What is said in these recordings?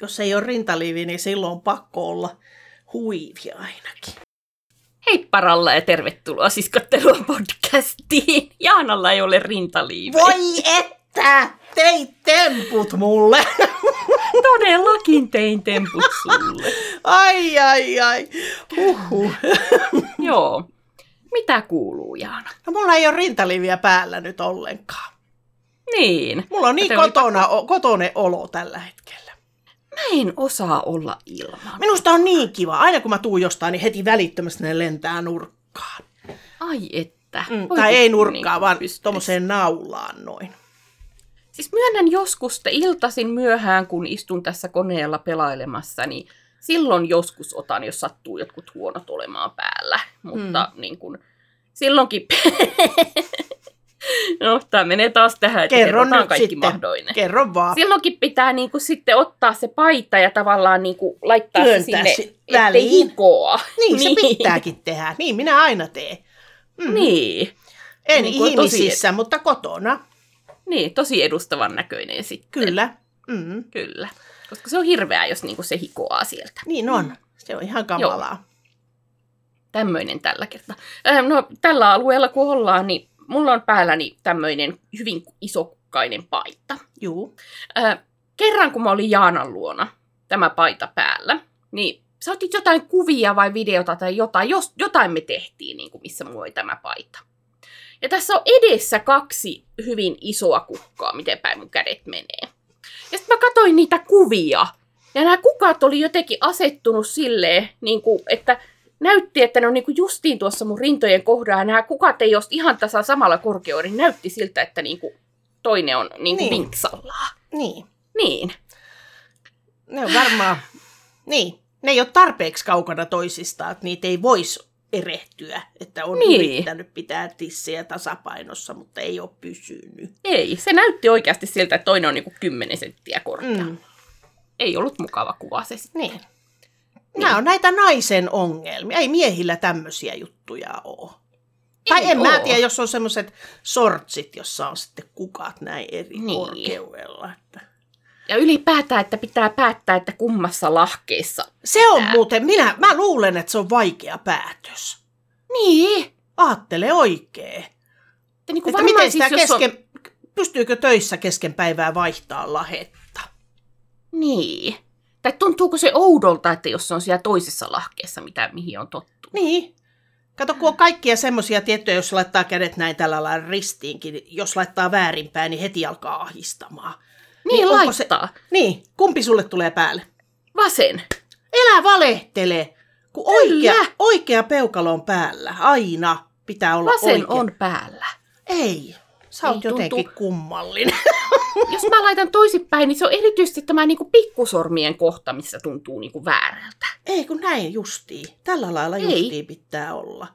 Jos ei ole rintaliivi, niin silloin on pakko olla huivi ainakin. Hei paralla ja tervetuloa siskottelua podcastiin. Jaanalla ei ole rintaliivi. Voi että! Teit temput mulle! Todellakin tein temput sulle. Ai, ai, ai. Huhhuh. Joo. Mitä kuuluu, Jaana? No mulla ei ole rintaliiviä päällä nyt ollenkaan. Niin. Mulla on niin oli kotona, o, kotone olo tällä hetkellä. Mä en osaa olla ilman. Minusta on niin kiva. Aina kun mä tuun jostain, niin heti välittömästi ne lentää nurkkaan. Ai että. Mm, tai ei nurkkaan, niin vaan tuommoiseen naulaan noin. Siis myönnän joskus että iltasin myöhään, kun istun tässä koneella pelailemassa, niin silloin joskus otan, jos sattuu jotkut huonot olemaan päällä. Mutta mm. niin kun, silloinkin... no, tämä menee taas tähän, että Kerro kerrotaan kaikki sitten. mahdollinen. Kerro vaan. Silloinkin pitää niin kuin, sitten ottaa se paita ja tavallaan niin kuin, laittaa Työntää se sinne, si- ettei hikoa. Niin, se pitääkin tehdä. Niin minä aina teen. Mm. Niin. En Niin kuin tosi- ihmisissä, mutta kotona. niin, tosi edustavan näköinen sitten. Kyllä. Mm. Kyllä. Koska se on hirveää, jos niinku se hikoaa sieltä. Niin on. Se on ihan kamalaa. Tämmöinen tällä kertaa. Äh, no, tällä alueella kun ollaan, niin mulla on päälläni tämmöinen hyvin isokukkainen paita. Juu. Äh, kerran kun mä olin Jaanan luona, tämä paita päällä, niin sä otit jotain kuvia vai videota tai jotain, jos, jotain me tehtiin, niin kuin missä mulla oli tämä paita. Ja tässä on edessä kaksi hyvin isoa kukkaa, miten päin mun kädet menee. Ja sitten mä katsoin niitä kuvia, ja nämä kukat oli jotenkin asettunut silleen, niin kuin, että näytti, että ne on niin kuin justiin tuossa mun rintojen kohdalla, nämä kukat ei ole ihan tasa samalla korkeudella, niin näytti siltä, että niin kuin toinen on niin kuin Niin. vinksallaan. Niin. Niin. Ne on varmaan... niin. Ne ei ole tarpeeksi kaukana toisistaan, että niitä ei voisi erehtyä, että on Niin. yrittänyt pitää tissejä tasapainossa, mutta ei ole pysynyt. Ei, se näytti oikeasti siltä, että toinen on niinku 10 senttiä korkea. Mm. Ei ollut mukava kuva se sitten. Niin. Nämä on näitä naisen ongelmia. Ei miehillä tämmöisiä juttuja ole. Tai Ei en mä oo. tiedä, jos on semmoiset sortsit, jossa on sitten kukat näin eri Niin. niin. korkeudella. Että. Ja ylipäätään, että pitää päättää, että kummassa lahkeessa. Se on muuten, minä, mä luulen, että se on vaikea päätös. Niin. Aattele oikein. Että, niinku Että miten sitä kesken, pystyykö töissä kesken päivää vaihtaa lahetta? On... Niin. Tai tuntuuko se oudolta, että jos se on siellä toisessa lahkeessa, mitä, mihin on tottu. Niin. Kato, kun on kaikkia semmoisia tiettyjä, jos laittaa kädet näin tällä lailla ristiinkin, jos laittaa väärinpäin, niin heti alkaa ahistamaan. Niin, onko laittaa. Se... Niin, kumpi sulle tulee päälle? Vasen. Älä valehtele, kun Kyllä. oikea, oikea peukalo on päällä. Aina pitää olla Vasen oikea. on päällä. Ei, sä oot jotenkin tuntuu. kummallinen. Jos mä laitan toisinpäin, niin se on erityisesti tämä niinku pikkusormien kohta, missä tuntuu niinku väärältä. Ei kun näin justiin. Tällä lailla Ei. justiin pitää olla.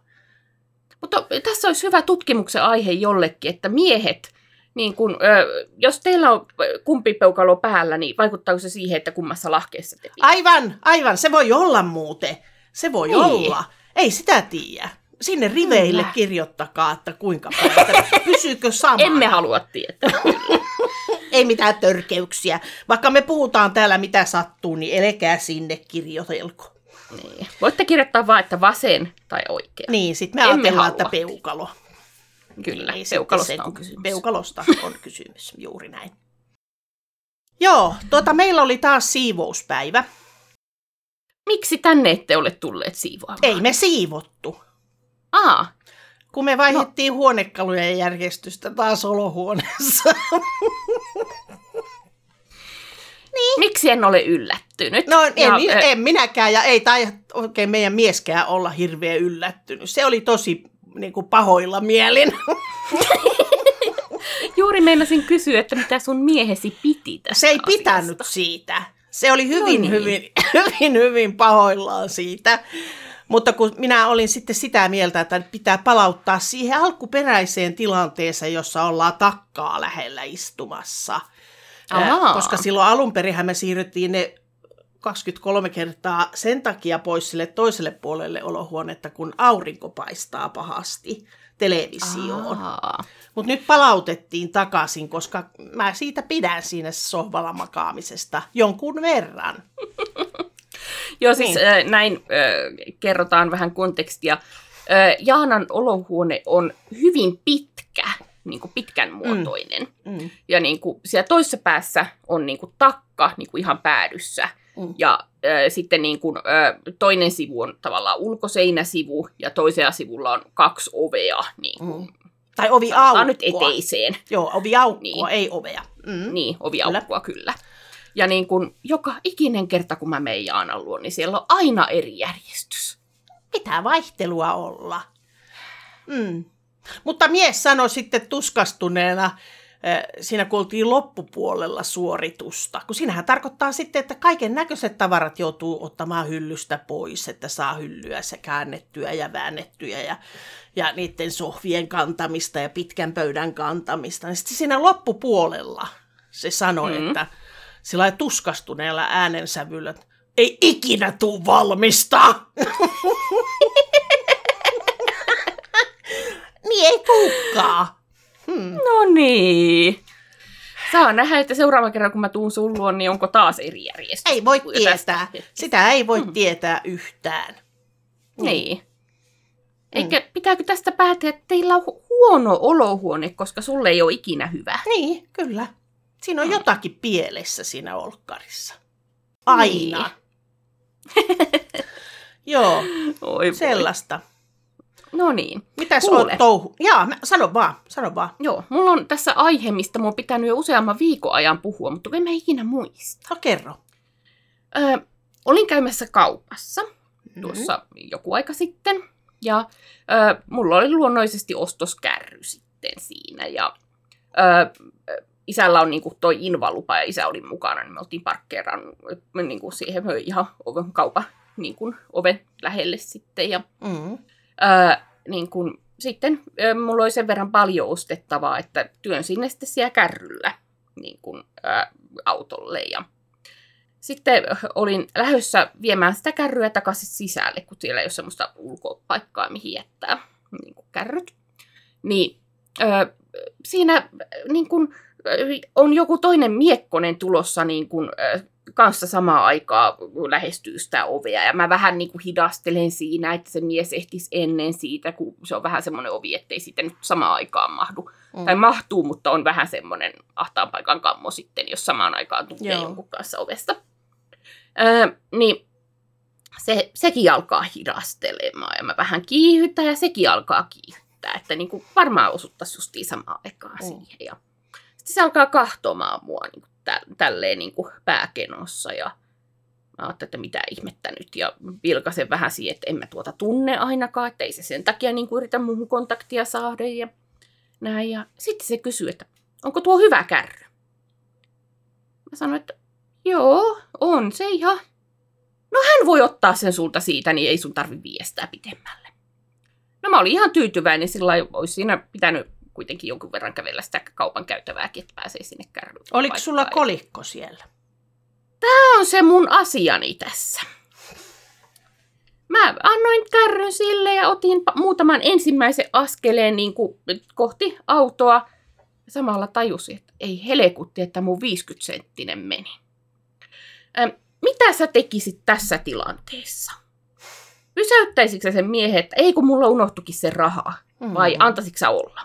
Mutta tässä olisi hyvä tutkimuksen aihe jollekin, että miehet, niin kun, ö, jos teillä on kumpi peukalo päällä, niin vaikuttaako se siihen, että kummassa lahkeessa te pidätte? Aivan, aivan. Se voi olla muuten. Se voi Niin. olla. Ei sitä tiedä. Sinne riveille Kyllä. kirjoittakaa, että kuinka paljon. Pysyykö sama? Emme halua tietää. Ei mitään törkeyksiä. Vaikka me puhutaan täällä mitä sattuu, niin elekää sinne kirjoitelko. niin. Voitte kirjoittaa vain, että vasen tai oikea. Niin, sitten me Emme ajatellaan, että peukalo. Kyllä, Niin, peukalosta se, on kysymys. Peukalosta on kysymys, juuri näin. Joo, tuota, meillä oli taas siivouspäivä. Miksi tänne ette ole tulleet siivoamaan? Ei me siivottu. Aa, Kun me vaihdettiin no. huonekalujen järjestystä taas olohuoneessa. miksi en ole yllättynyt? No en, Ja, ö, en minäkään ja ei tai oikein meidän mieskään olla hirveän yllättynyt. Se oli tosi niin kuin pahoilla mielin. Juuri meinasin kysyä, että mitä sun miehesi piti tästä Se ei asiasta. pitänyt siitä. Se oli hyvin, niin. hyvin, hyvin, hyvin pahoillaan siitä. Mutta kun minä olin sitten sitä mieltä, että pitää palauttaa siihen alkuperäiseen tilanteeseen, jossa ollaan takkaa lähellä istumassa. Ää, Ahaa. Koska silloin alun me siirryttiin ne 23 kertaa sen takia pois sille toiselle puolelle olohuonetta, kun aurinko paistaa pahasti. televisioon. Mutta nyt palautettiin takaisin, koska mä siitä pidän siinä sohvalla makaamisesta jonkun verran. Joo, siis Niin. niin. näin äh, kerrotaan vähän kontekstia. Äh, Jaanan olohuone on hyvin pitkä, niin kuin pitkän muotoinen. Mm. Mm. Ja niin kuin siellä toisessa päässä on niin kuin takka niin kuin ihan päädyssä. Mm. Ja äh, sitten niin kuin, äh, toinen sivu on tavallaan ulkoseinäsivu ja toisella sivulla on kaksi ovea. Niin, kuin, Mm. Tai ovi sanotaan nyt aukkoa. eteiseen. Joo, ovi aukkoa, Niin. ei ovea. Mm. Niin, ovi Kyllä. kyllä. kyllä. Ja niin kuin, joka ikinen kerta, kun mä menen Jaanan luo, niin siellä on aina eri järjestys. Pitää vaihtelua olla. Mm. Mutta mies sanoi sitten tuskastuneena, äh, siinä kun oltiin loppupuolella suoritusta, kun siinähän tarkoittaa sitten, että kaiken näköiset tavarat joutuu ottamaan hyllystä pois, että saa hyllyä se käännettyä ja väännettyä ja, ja niiden sohvien kantamista ja pitkän pöydän kantamista. Niin sitten siinä loppupuolella se sanoi, mm. Mm. että sillä tuskastuneella äänensävyllä, että ei ikinä tuu valmista. niin ei tulekaan. Hmm. No niin. Saa nähdä, että seuraavan kerran kun mä tuun sun luon, niin onko taas eri järjestys. Ei voi tästä tietää. hetkestä. Sitä ei voi Mm. tietää yhtään. Niin. Eikä pitääkö tästä päätellä, että teillä on hu- huono olohuone, koska sulle ei ole ikinä hyvä. Niin, kyllä. Siinä on jotakin pielessä siinä olkkarissa. Aina. Joo, Oi sellaista. No niin. Mitäs Kuule. oot touhu? Jaa, mä, sano vaan, sano vaan. Joo, mulla on tässä aihe, mistä mun on pitänyt jo useamman viikon ajan puhua, mutta en mä ikinä muista. No kerro. Öö, olin käymässä kaupassa Mm. tuossa joku aika sitten, ja öö, mulla oli luonnollisesti ostoskärry sitten siinä, ja öö, isällä on niinku toi invalupa, ja isä oli mukana, niin me oltiin parkkeerannut niinku siihen ihan oven, kaupan niinku, oven lähelle sitten, ja Mm. Öö, niin kun, sitten öö, mulla oli sen verran paljon ostettavaa, että työn sinne sitten siellä kärryllä niin kun, öö, autolle. Ja sitten olin lähdössä viemään sitä kärryä takaisin sisälle, kun siellä ei ole semmoista ulkopaikkaa, mihin jättää niin kun kärryt. Niin öö, siinä niin öö, on joku toinen miekkonen tulossa niin öö, kanssa samaan aikaan lähestyy sitä ovea. Ja mä vähän niin kuin hidastelen siinä, että se mies ehtisi ennen siitä, kun se on vähän semmoinen ovi, ettei siitä nyt samaan aikaan mahdu. Mm. Tai mahtuu, mutta on vähän semmoinen ahtaan paikan kammo sitten, jos samaan aikaan tuntee Joo. jonkun kanssa ovesta. Öö, niin se, sekin alkaa hidastelemaan ja mä vähän kiihytän ja sekin alkaa kiihyttää. Että niin kuin varmaan osuttaisiin justiin samaan aikaan Mm. siihen. Ja sitten se alkaa kahtomaan mua niin kuin tä, tälleen niin kuin pääkenossa ja mä ajattelin, että mitä ihmettä nyt ja vilkasen vähän siihen, että en mä tuota tunne ainakaan, että ei se sen takia niin kuin yritä muuhun kontaktia saada ja näin. Ja sitten se kysyy, että onko tuo hyvä kärry? Mä sanoin, että joo, on se ihan. No hän voi ottaa sen sulta siitä, niin ei sun tarvi viestää pitemmälle. No mä olin ihan tyytyväinen, sillä olisi siinä pitänyt kuitenkin jonkun verran kävellä sitä kaupan käytävääkin, että pääsee sinne kärryyn. Oliko sulla kolikko siellä? Tämä on se mun asiani tässä. Mä annoin kärryn sille ja otin muutaman ensimmäisen askeleen niin kuin kohti autoa. Samalla tajusin, että ei helekutti, että mun 50 senttinen meni. Ähm, mitä sä tekisit tässä tilanteessa? Pysäyttäisikö sä sen miehen, että ei kun mulla unohtukin se raha? Vai Mm. antaisitko sä olla?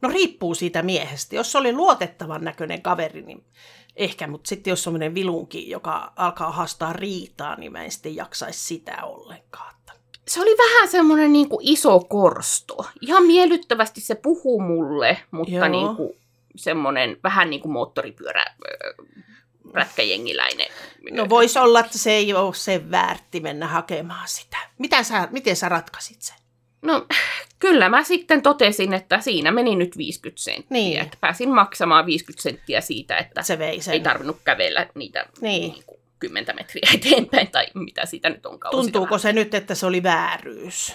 No riippuu siitä miehestä. Jos se oli luotettavan näköinen kaveri, niin ehkä, mutta sitten jos semmoinen vilunki, joka alkaa haastaa riitaa, niin mä en sitten jaksaisi sitä ollenkaan. se oli vähän semmoinen niin kuin iso korsto. Ihan miellyttävästi se puhuu mulle, mutta Joo. niin kuin semmoinen vähän niin kuin moottoripyörä ö, prätkäjengiläinen. No voisi olla, että se ei ole sen väärti mennä hakemaan sitä. Mitä sä, miten sä ratkasit sen? No kyllä mä sitten totesin, että siinä meni nyt 50 senttiä. Niin. Että pääsin maksamaan 50 senttiä siitä, että Se vei sen. ei tarvinnut kävellä niitä Niin. niin kuin 10 metriä eteenpäin tai mitä siitä nyt. On sitä Tuntuuko se nyt, että se oli vääryys?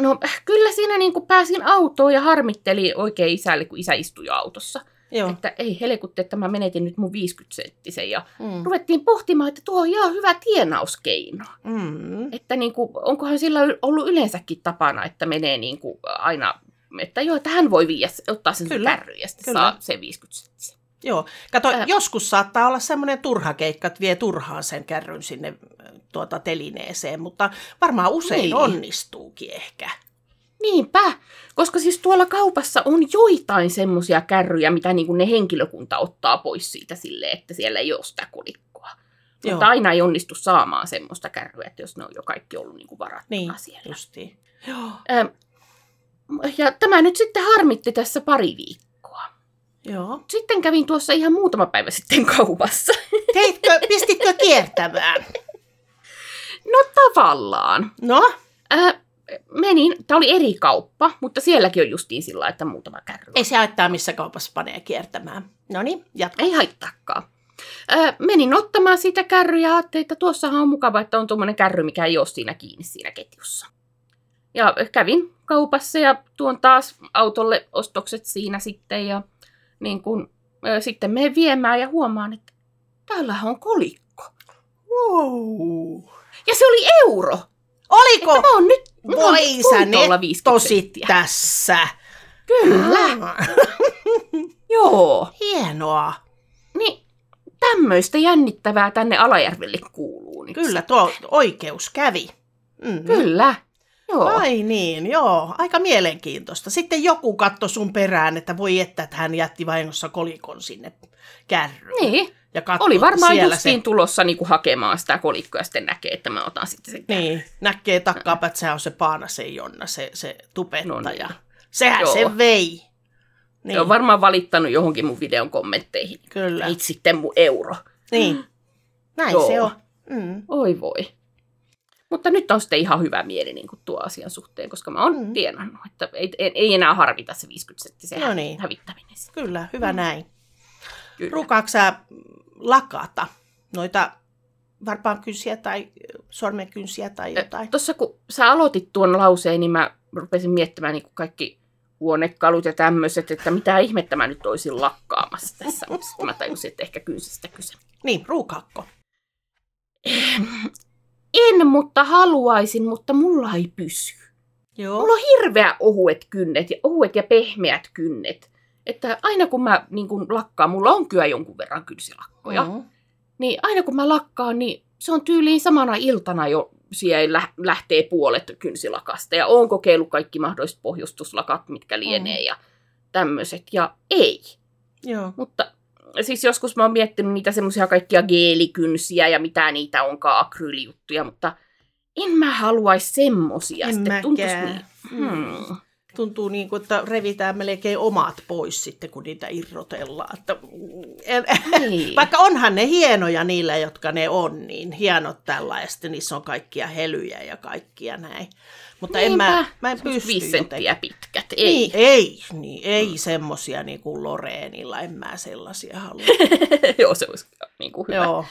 No kyllä siinä niin kuin pääsin autoon ja harmitteli oikein isälle, kun isä istui autossa. Joo. Että ei helekutti, että mä menetin nyt mun 50 senttisen. Ja Mm. ruvettiin pohtimaan, että tuo on ihan hyvä tienauskeino. Mm. Että niin kuin, onkohan sillä ollut yleensäkin tapana, että menee niin kuin aina että joo, että hän voi viiä, ottaa sen Kyllä, kärry ja sitten kyllä. saa se 50 senttiä. Joo. Kato, Ää. joskus saattaa olla semmoinen turha keikka, että vie turhaan sen kärryn sinne äh, tuota telineeseen, mutta varmaan usein Niin. onnistuukin ehkä. Niinpä, koska siis tuolla kaupassa on joitain semmoisia kärryjä, mitä niin kuin ne henkilökunta ottaa pois siitä silleen, että siellä ei ole sitä kolikkoa. Joo. Mutta aina ei onnistu saamaan semmoista kärryä, että jos ne on jo kaikki ollut niin kuin varattuna Niin, siellä. justiin. Joo. Ähm, ja tämä nyt sitten harmitti tässä pari viikkoa. Joo. Sitten kävin tuossa ihan muutama päivä sitten kaupassa. Teitkö, pistitkö kiertämään? No tavallaan. No, Äh, menin, tämä oli eri kauppa, mutta sielläkin on justiin sillä että muutama kärry. ei se haittaa, missä kaupassa panee kiertämään. No niin, jatka. Ei haittaakaan. Ö, menin ottamaan siitä kärryä ja ajattelin, että tuossahan on mukava, että on tuommoinen kärry, mikä ei ole siinä kiinni siinä ketjussa. Ja kävin kaupassa ja tuon taas autolle ostokset siinä sitten ja niin kun, ö, sitten menen viemään ja huomaan, että täällähän on kolikko. Wow. Ja se oli euro. Oliko Mä oon nyt voi sä kuntolla 50 nettosit senttiä. tässä? Kyllä, joo. Hienoa. Niin tämmöistä jännittävää tänne Alajärvelle kuuluu nyt. Kyllä, tuo oikeus kävi. Mm. Kyllä. Joo. Ai niin, joo. Aika mielenkiintoista. Sitten joku katsoi sun perään, että voi että, että hän jätti vahingossa kolikon sinne kärryyn. Niin. Ja Oli varmaan siellä justiin se, tulossa niinku hakemaan sitä kolikkoa ja sitten näkee, että mä otan sitten sen. Niin, näkee takkaapa, että se on se Paanasen Jonna, se, se tubettaja. No niin. Sehän Joo. se vei. Niin. On varmaan valittanut johonkin mun videon kommentteihin. kyllä. Nyt sitten mun euro. Niin, näin Joo. se on. Mm. Oi voi. Mutta nyt on sitten ihan hyvä mieli niin tuo asian suhteen, koska mä oon Mm. tienannut, että ei, ei, enää harvita se 50 senttisen No niin. hävittäminen. Kyllä, hyvä Mm. näin. Kyllä. Ruukaatko sä lakata noita varpaankynsiä tai sormenkynsiä tai jotain? Tuossa kun sä aloitit tuon lauseen, niin mä rupesin miettimään niin kaikki huonekalut ja tämmöiset, että mitä ihmettä mä nyt olisin lakkaamassa tässä. Mutta sitten mä tajusin, että ehkä kynsistä kyse. Niin, ruukaakko? En, mutta haluaisin, mutta mulla ei pysy. Joo. Mulla on hirveä ohuet kynnet ja ohuet ja pehmeät kynnet. Että aina kun mä niin kun lakkaan, mulla on kyllä jonkun verran kynsilakkoja, mm. Mm. niin aina kun mä lakkaan, niin se on tyyliin samana iltana jo siellä lä- lähtee puolet kynsilakasta. Ja oon kokeillut kaikki mahdolliset pohjustuslakat, mitkä lienee Mm. ja tämmöiset. Ja ei. Joo. Mutta siis joskus mä oon miettinyt niitä semmoisia kaikkia geelikynsiä ja mitä niitä onkaan, akryylijuttuja, mutta en mä haluaisi semmosia. En Sitten tuntuisi mäkään. niin. Hmm. Tuntuu niin kuin, että revitään melkein omat pois sitten, kun niitä irrotellaan. Että, en, Niin. vaikka onhan ne hienoja niillä, jotka ne on, niin hienot tällaista, niissä on kaikkia helyjä ja kaikkia näin. Mutta en mä, Niinpä. mä en pysty Viisi senttiä pitkät. Ei. Niin, ei, niin, ei semmosia niin kuin Loreenilla, en mä sellaisia halua. Joo, se olisi niin kuin hyvä. Joo.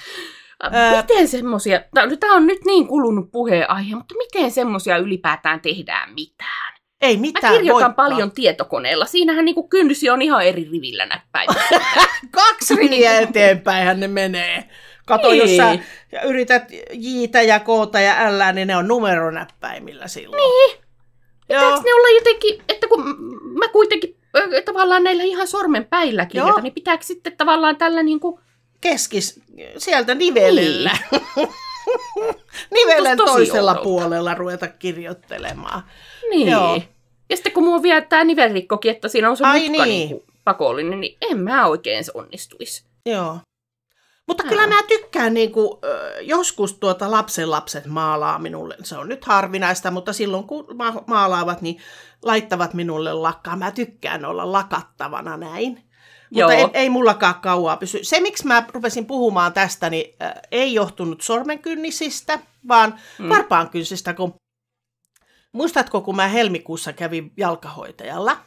Miten semmosia, tämä on nyt niin kulunut puheenaihe, mutta miten semmosia ylipäätään tehdään mitään? Ei Mä mitään kirjoitan voikaan. paljon tietokoneella. Siinähän niinku kynsi on ihan eri rivillä näppäimillä. Kaksi riviä eteenpäinhän ne menee. Kato, Niin. jos sä yrität jiitä ja koota ja ällää, niin ne on numeronäppäimillä silloin. Niin. Pitääkö ne olla jotenkin, että kun mä kuitenkin tavallaan näillä ihan sormen päillä Joo. kirjoitan, niin pitääkö sitten tavallaan tällä niinku... Keskis, sieltä nivelellä. Nivelen toisella oudolta. puolella ruveta kirjoittelemaan. Niin. Joo. Ja sitten kun on vielä tämä nivelrikkokin, että siinä on se Ai mutka niin. niinku pakollinen, niin en mä oikein se onnistuisi. Joo. Mutta kyllä mä tykkään niinku, ö, joskus tuota lapsen lapset maalaa minulle. Se on nyt harvinaista, mutta silloin kun ma- maalaavat, niin laittavat minulle lakkaa. Mä tykkään olla lakattavana näin. Mutta Joo. ei, ei mullakaan kauaa pysy. Se, miksi mä rupesin puhumaan tästä, niin äh, ei johtunut sormenkynnisistä, vaan mm. Varpaankynsistä, kun muistatko, kun mä helmikuussa kävin jalkahoitajalla,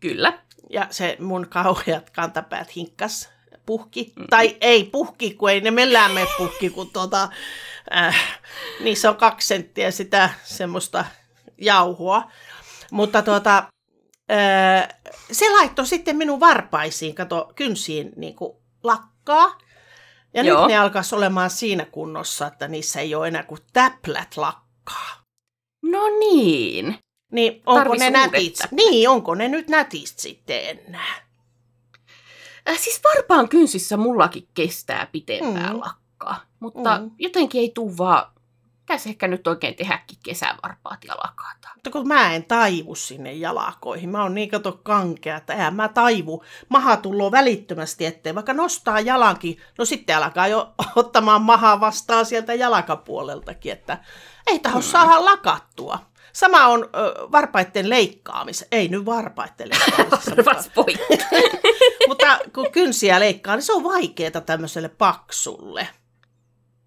Kyllä. ja se mun kauheat kantapäät hinkkas puhki. Mm. Tai ei puhki, kun ei ne mellään mene puhki, kun tota, äh, niissä on kaksi senttiä sitä semmoista jauhoa. Mutta tota, äh, se laittoi sitten minun varpaisiin, kato, kynsiin niin kuin lakkaa. Ja Joo. nyt ne alkaisi olemaan siinä kunnossa, että niissä ei ole enää kuin täplät lakkaa. No niin. Niin onko Tarvis ne nätit? Niin, onko ne nyt nätistä sitten enää? Äh, siis varpaan kynsissä mullakin kestää pitempään Mm. lakkaa, mutta Mm. mm. jotenkin ei tuu vaan, pitäisi ehkä nyt oikein tehdäkin kesävarpaat ja lakata. Mutta kun mä en taivu sinne jalakoihin, mä oon niin kato kankea, että eihän mä taivu. Maha tulloo välittömästi eteen, vaikka nostaa jalankin, no sitten alkaa jo ottamaan mahaa vastaan sieltä jalkapuoleltakin, että ei taho Mm. saada lakattua. Sama on ö, varpaitten leikkaamisen, ei nyt Arvas poikki. mutta kun kynsiä leikkaa, niin se on vaikeaa tämmöiselle paksulle.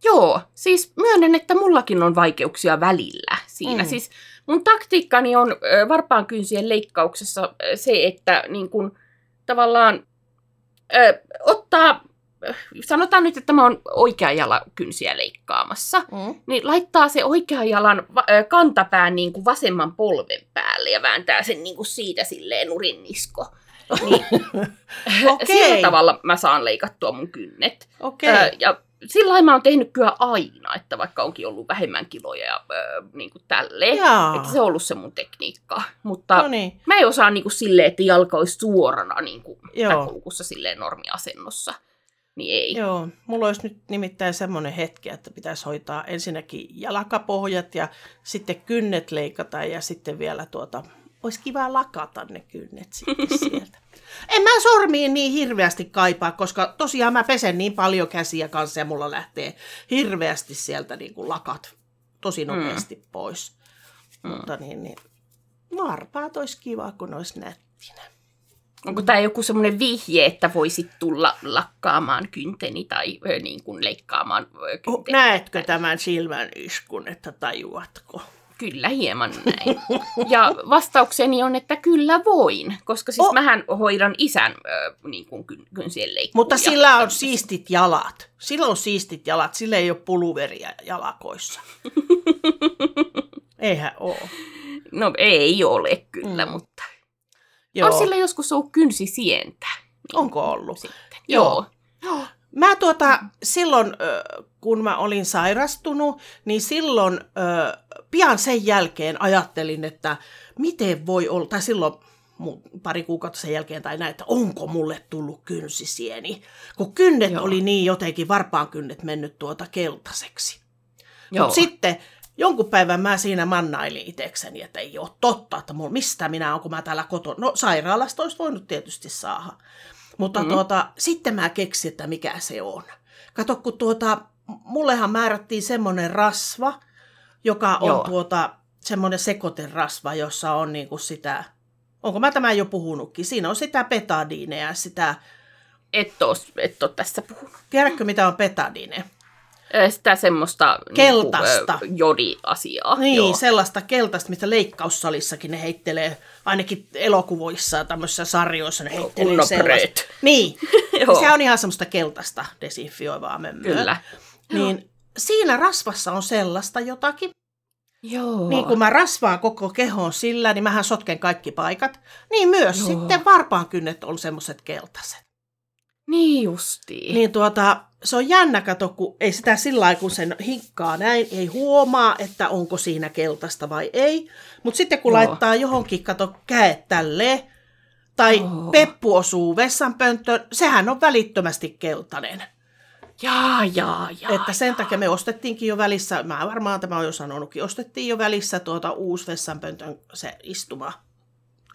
Joo, siis myönnän, että mullakin on vaikeuksia välillä siinä. Mm. Siis mun taktiikkani on ö, varpaan kynsien leikkauksessa se, että niin kun, tavallaan ö, ottaa, sanotaan nyt, että mä oon oikea jala kynsiä leikkaamassa, Mm. niin laittaa se oikean jalan kantapään niin kuin vasemman polven päälle ja vääntää sen niin kuin siitä silleen nurinnisko. Niin, Okei. Sillä tavalla mä saan leikattua mun kynnet. Okei. Ö, ja sillä lailla mä oon tehnyt kyllä aina, että vaikka onkin ollut vähemmän kiloja ja ö, niin kuin tälleen. Jaa. Että se on ollut se mun tekniikka. Mutta No niin. mä en osaa niin kuin silleen, että jalka olisi suorana niin kuin Joo. takulukussa silleen normiasennossa. Niin ei. Joo, mulla olisi nyt nimittäin semmoinen hetki, että pitäisi hoitaa ensinnäkin jalkapohjat ja sitten kynnet leikata ja sitten vielä tuota, olisi kiva lakata ne kynnet sitten sieltä. En mä sormiin niin hirveästi kaipaa, koska tosiaan mä pesen niin paljon käsiä kanssa ja mulla lähtee hirveästi sieltä niin kuin lakat tosi nopeasti mm. pois. Mm. Mutta niin, niin varpaat olisi kiva, kun olisi nättinä. Onko tämä joku semmoinen vihje, että voisit tulla lakkaamaan kynteni tai ö, niin kuin leikkaamaan kynteni? näetkö tämän silmän iskun, että tajuatko? Kyllä, hieman näin. Ja vastaukseni on, että kyllä voin, koska siis Oh. mähän hoidan isän ö, niin kuin kyn, kynsien. Mutta sillä on siistit jalat. Sillä on siistit jalat, sillä ei ole puluveria jalakoissa. Eihän ole. No ei ole kyllä, Mm. mutta Joo. on sillä joskus ollut kynsisientä. Onko ollut? Sitten. Joo. Joo. Mä tuota, silloin, kun mä olin sairastunut, niin silloin pian sen jälkeen ajattelin, että miten voi olla, tai silloin pari kuukautta sen jälkeen tai näin, että onko mulle tullut kynsisieni. Kun kynnet Joo. oli niin jotenkin, varpaan kynnet mennyt tuota keltaiseksi. Mutta sitten jonkun päivän mä siinä mannailin itsekseni, että ei ole totta, että mistä minä olen, kun mä täällä kotona. No sairaalasta olisi voinut tietysti saada. Mutta mm. Tuota, sitten mä keksin, että mikä se on. Kato, kun tuota, mullehan määrättiin semmoinen rasva, joka on Joo. tuota, semmoinen sekoiterasva, jossa on niinku sitä, onko mä tämän jo puhunutkin, siinä on sitä betadiineja, sitä, Et ole, et ole tässä puhunut. tiedätkö mitä on betadine? Sitä semmoista Keltaista. Niin jodi-asiaa. Niin, Joo. sellaista keltaista, mistä leikkaussalissakin ne heittelee, ainakin elokuvoissa ja tämmöisissä sarjoissa ne heittelee Kunnon sellaista. prööt. Niin, Joo. se on ihan semmoista keltaista desinfioivaa mömmöä. Kyllä. Niin siinä rasvassa on sellaista jotakin. Joo. Niin kun mä rasvaan koko kehon sillä, niin mähän sotken kaikki paikat. Niin myös Joo. sitten varpaankynnet on semmoiset keltaiset. Niin justiin. Niin tuota, se on jännä kato, kun ei sitä sillä lailla, kun sen hinkkaa näin, ei huomaa, että onko siinä keltaista vai ei. Mutta sitten kun Joo. laittaa johonkin, kato käet tälleen, tai Joo. peppu osuu vessanpönttöön, sehän on välittömästi keltainen. Jaa, jaa, jaa. että sen takia me ostettiinkin jo välissä, mä varmaan tämä on jo sanonutkin, ostettiin jo välissä tuota uusi vessanpöntön se istuma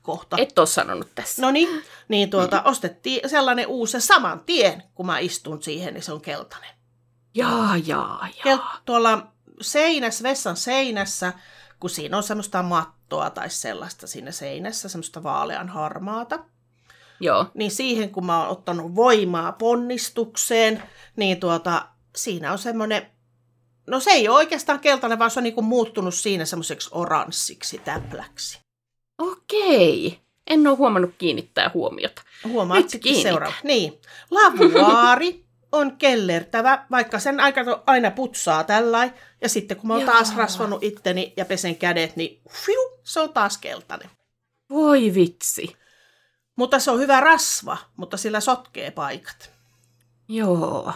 kohta. Et ole sanonut tässä. No niin, niin tuota, mm. ostettiin sellainen uusi saman tien, kun mä istun siihen, niin se on keltainen. Jaa, jaa, jaa. Kel- tuolla seinässä, vessan seinässä, kun siinä on semmoista mattoa tai sellaista siinä seinässä, semmoista vaalean harmaata, Joo. niin siihen kun mä oon ottanut voimaa ponnistukseen, niin tuota, siinä on semmoinen, no se ei ole oikeastaan keltainen, vaan se on niinku muuttunut siinä semmoiseksi oranssiksi, täpläksi. Okei. En ole huomannut kiinnittää huomiota. Huomaat Nyt sitten seuraava. Niin, lavuaari on kellertävä, vaikka sen aika aina putsaa tällä ja sitten kun mä oon Joo. taas rasvannut itteni ja pesen kädet, niin fiu, se on taas keltainen. Voi vitsi. Mutta se on hyvä rasva, mutta sillä sotkee paikat. Joo.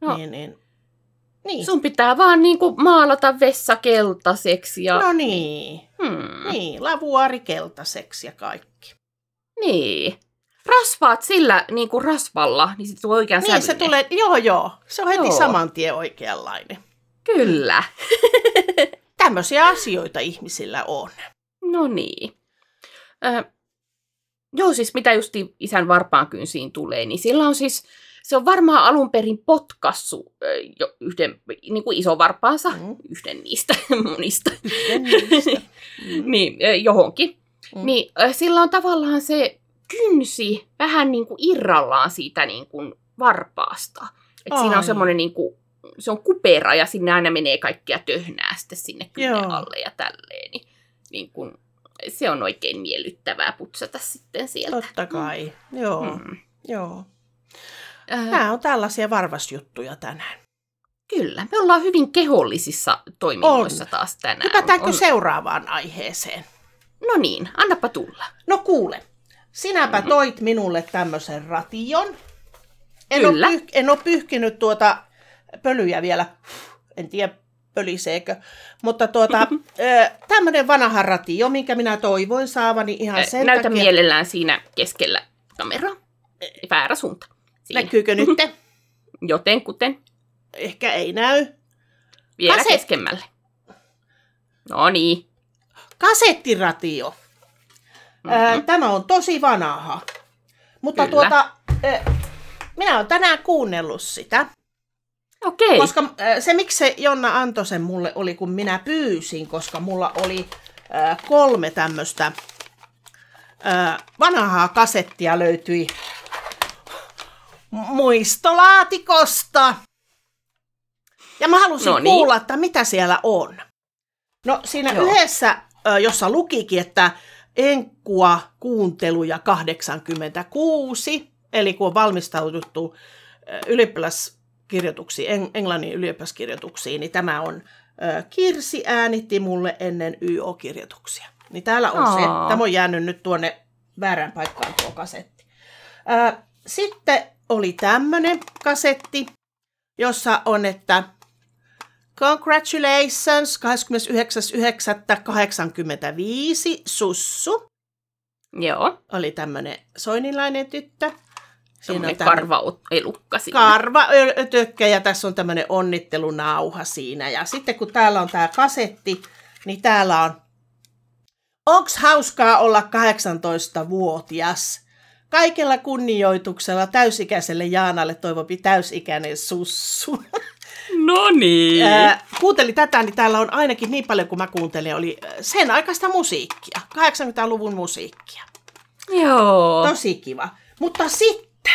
No. Niin, niin. Niin. Sun pitää vaan niinku maalata vessa keltaiseksi ja... No niin. Hmm. Niin, lavuaari keltaiseksi ja kaikki. Niin. Rasvaat sillä niin kuin rasvalla, niin se tulee oikean Niin se sävyinen. tulee, joo joo, se on heti Joo. saman tien oikeanlainen. Kyllä. Tämmöisiä asioita ihmisillä on. No niin. Ö, joo, siis mitä justi isän varpaan kynsiin tulee, niin sillä on siis, se on varmaan alun perin potkassu jo yhden, niin kuin iso varpaansa, Mm. yhden niistä monista, Yhden niistä. Mm. niin, johonkin. Mm. Niin sillä on tavallaan se kynsi vähän niin kuin irrallaan siitä niin kuin varpaasta. Et siinä on semmoinen niin kuin, se on kupera ja sinne aina menee kaikkia töhnää sitten sinne kynnen alle ja tälleen. Niin, niin kuin, se on oikein miellyttävää putsata sitten sieltä. Totta kai, joo, Mm. joo. Äh, Nämä on tällaisia varvasjuttuja tänään. kyllä, me ollaan hyvin kehollisissa toiminnoissa On. taas tänään. Hypätäänkö On- seuraavaan aiheeseen? No niin, annapa tulla. No kuule, sinäpä Mhm. toit minulle tämmöisen ration. En Kyllä. Ole pyh- en ole pyyhkinyt tuota pölyjä vielä. En tiedä, pöliseekö. Mutta tuota, tämmöinen vanha ratio, minkä minä toivoin saavani ihan sen Näytä takia. mielellään siinä keskellä kameraa. Väärä suunta. Siinä. Näkyykö nyt? Joten kuten Ehkä ei näy. vielä Kaset- keskemmälle. No niin. Kasettiratio. Ö, Mhm. Tämä on tosi vanha. Mutta Kyllä. tuota, minä olen tänään kuunnellut sitä. Koska Okei. äh, se, miksi se Jonna antoi sen mulle, oli kun minä pyysin, koska mulla oli kolme tämmöistä vanhaa kasettia löytyi muistolaatikosta. Ja mä halusin No niin. kuulla, että mitä siellä on. No siinä Joo. yhdessä, jossa lukikin, että Enkkua kuunteluja 86, eli kun on valmistauduttu ylioppilaskirjoituksiin, en, englannin ylioppilaskirjoituksiin, niin tämä on Kirsi äänitti mulle ennen YO-kirjoituksia. Niin täällä on se. Aa. Tämä on jäänyt nyt tuonne väärään paikkaan tuo kasetti. Sitten oli tämmöinen kasetti, jossa on, että Congratulations 29.9.85 Sussu Joo. oli tämmöinen soinilainen tyttö. Semmoinen tämmönen karva-elukka siinä. karva ötökkä ja tässä on tämmöinen onnittelunauha siinä. Ja sitten kun täällä on tämä kasetti, niin täällä on Onks hauskaa olla 18-vuotias? Kaikella kunnioituksella täysikäiselle Jaanalle toivopi täysikäinen sussu. No niin. Ää, kuuntelin tätä, niin täällä on ainakin niin paljon kuin mä kuuntelin, oli äh, sen aikaista musiikkia, 80-luvun musiikkia. Joo. Tosi kiva. Mutta sitten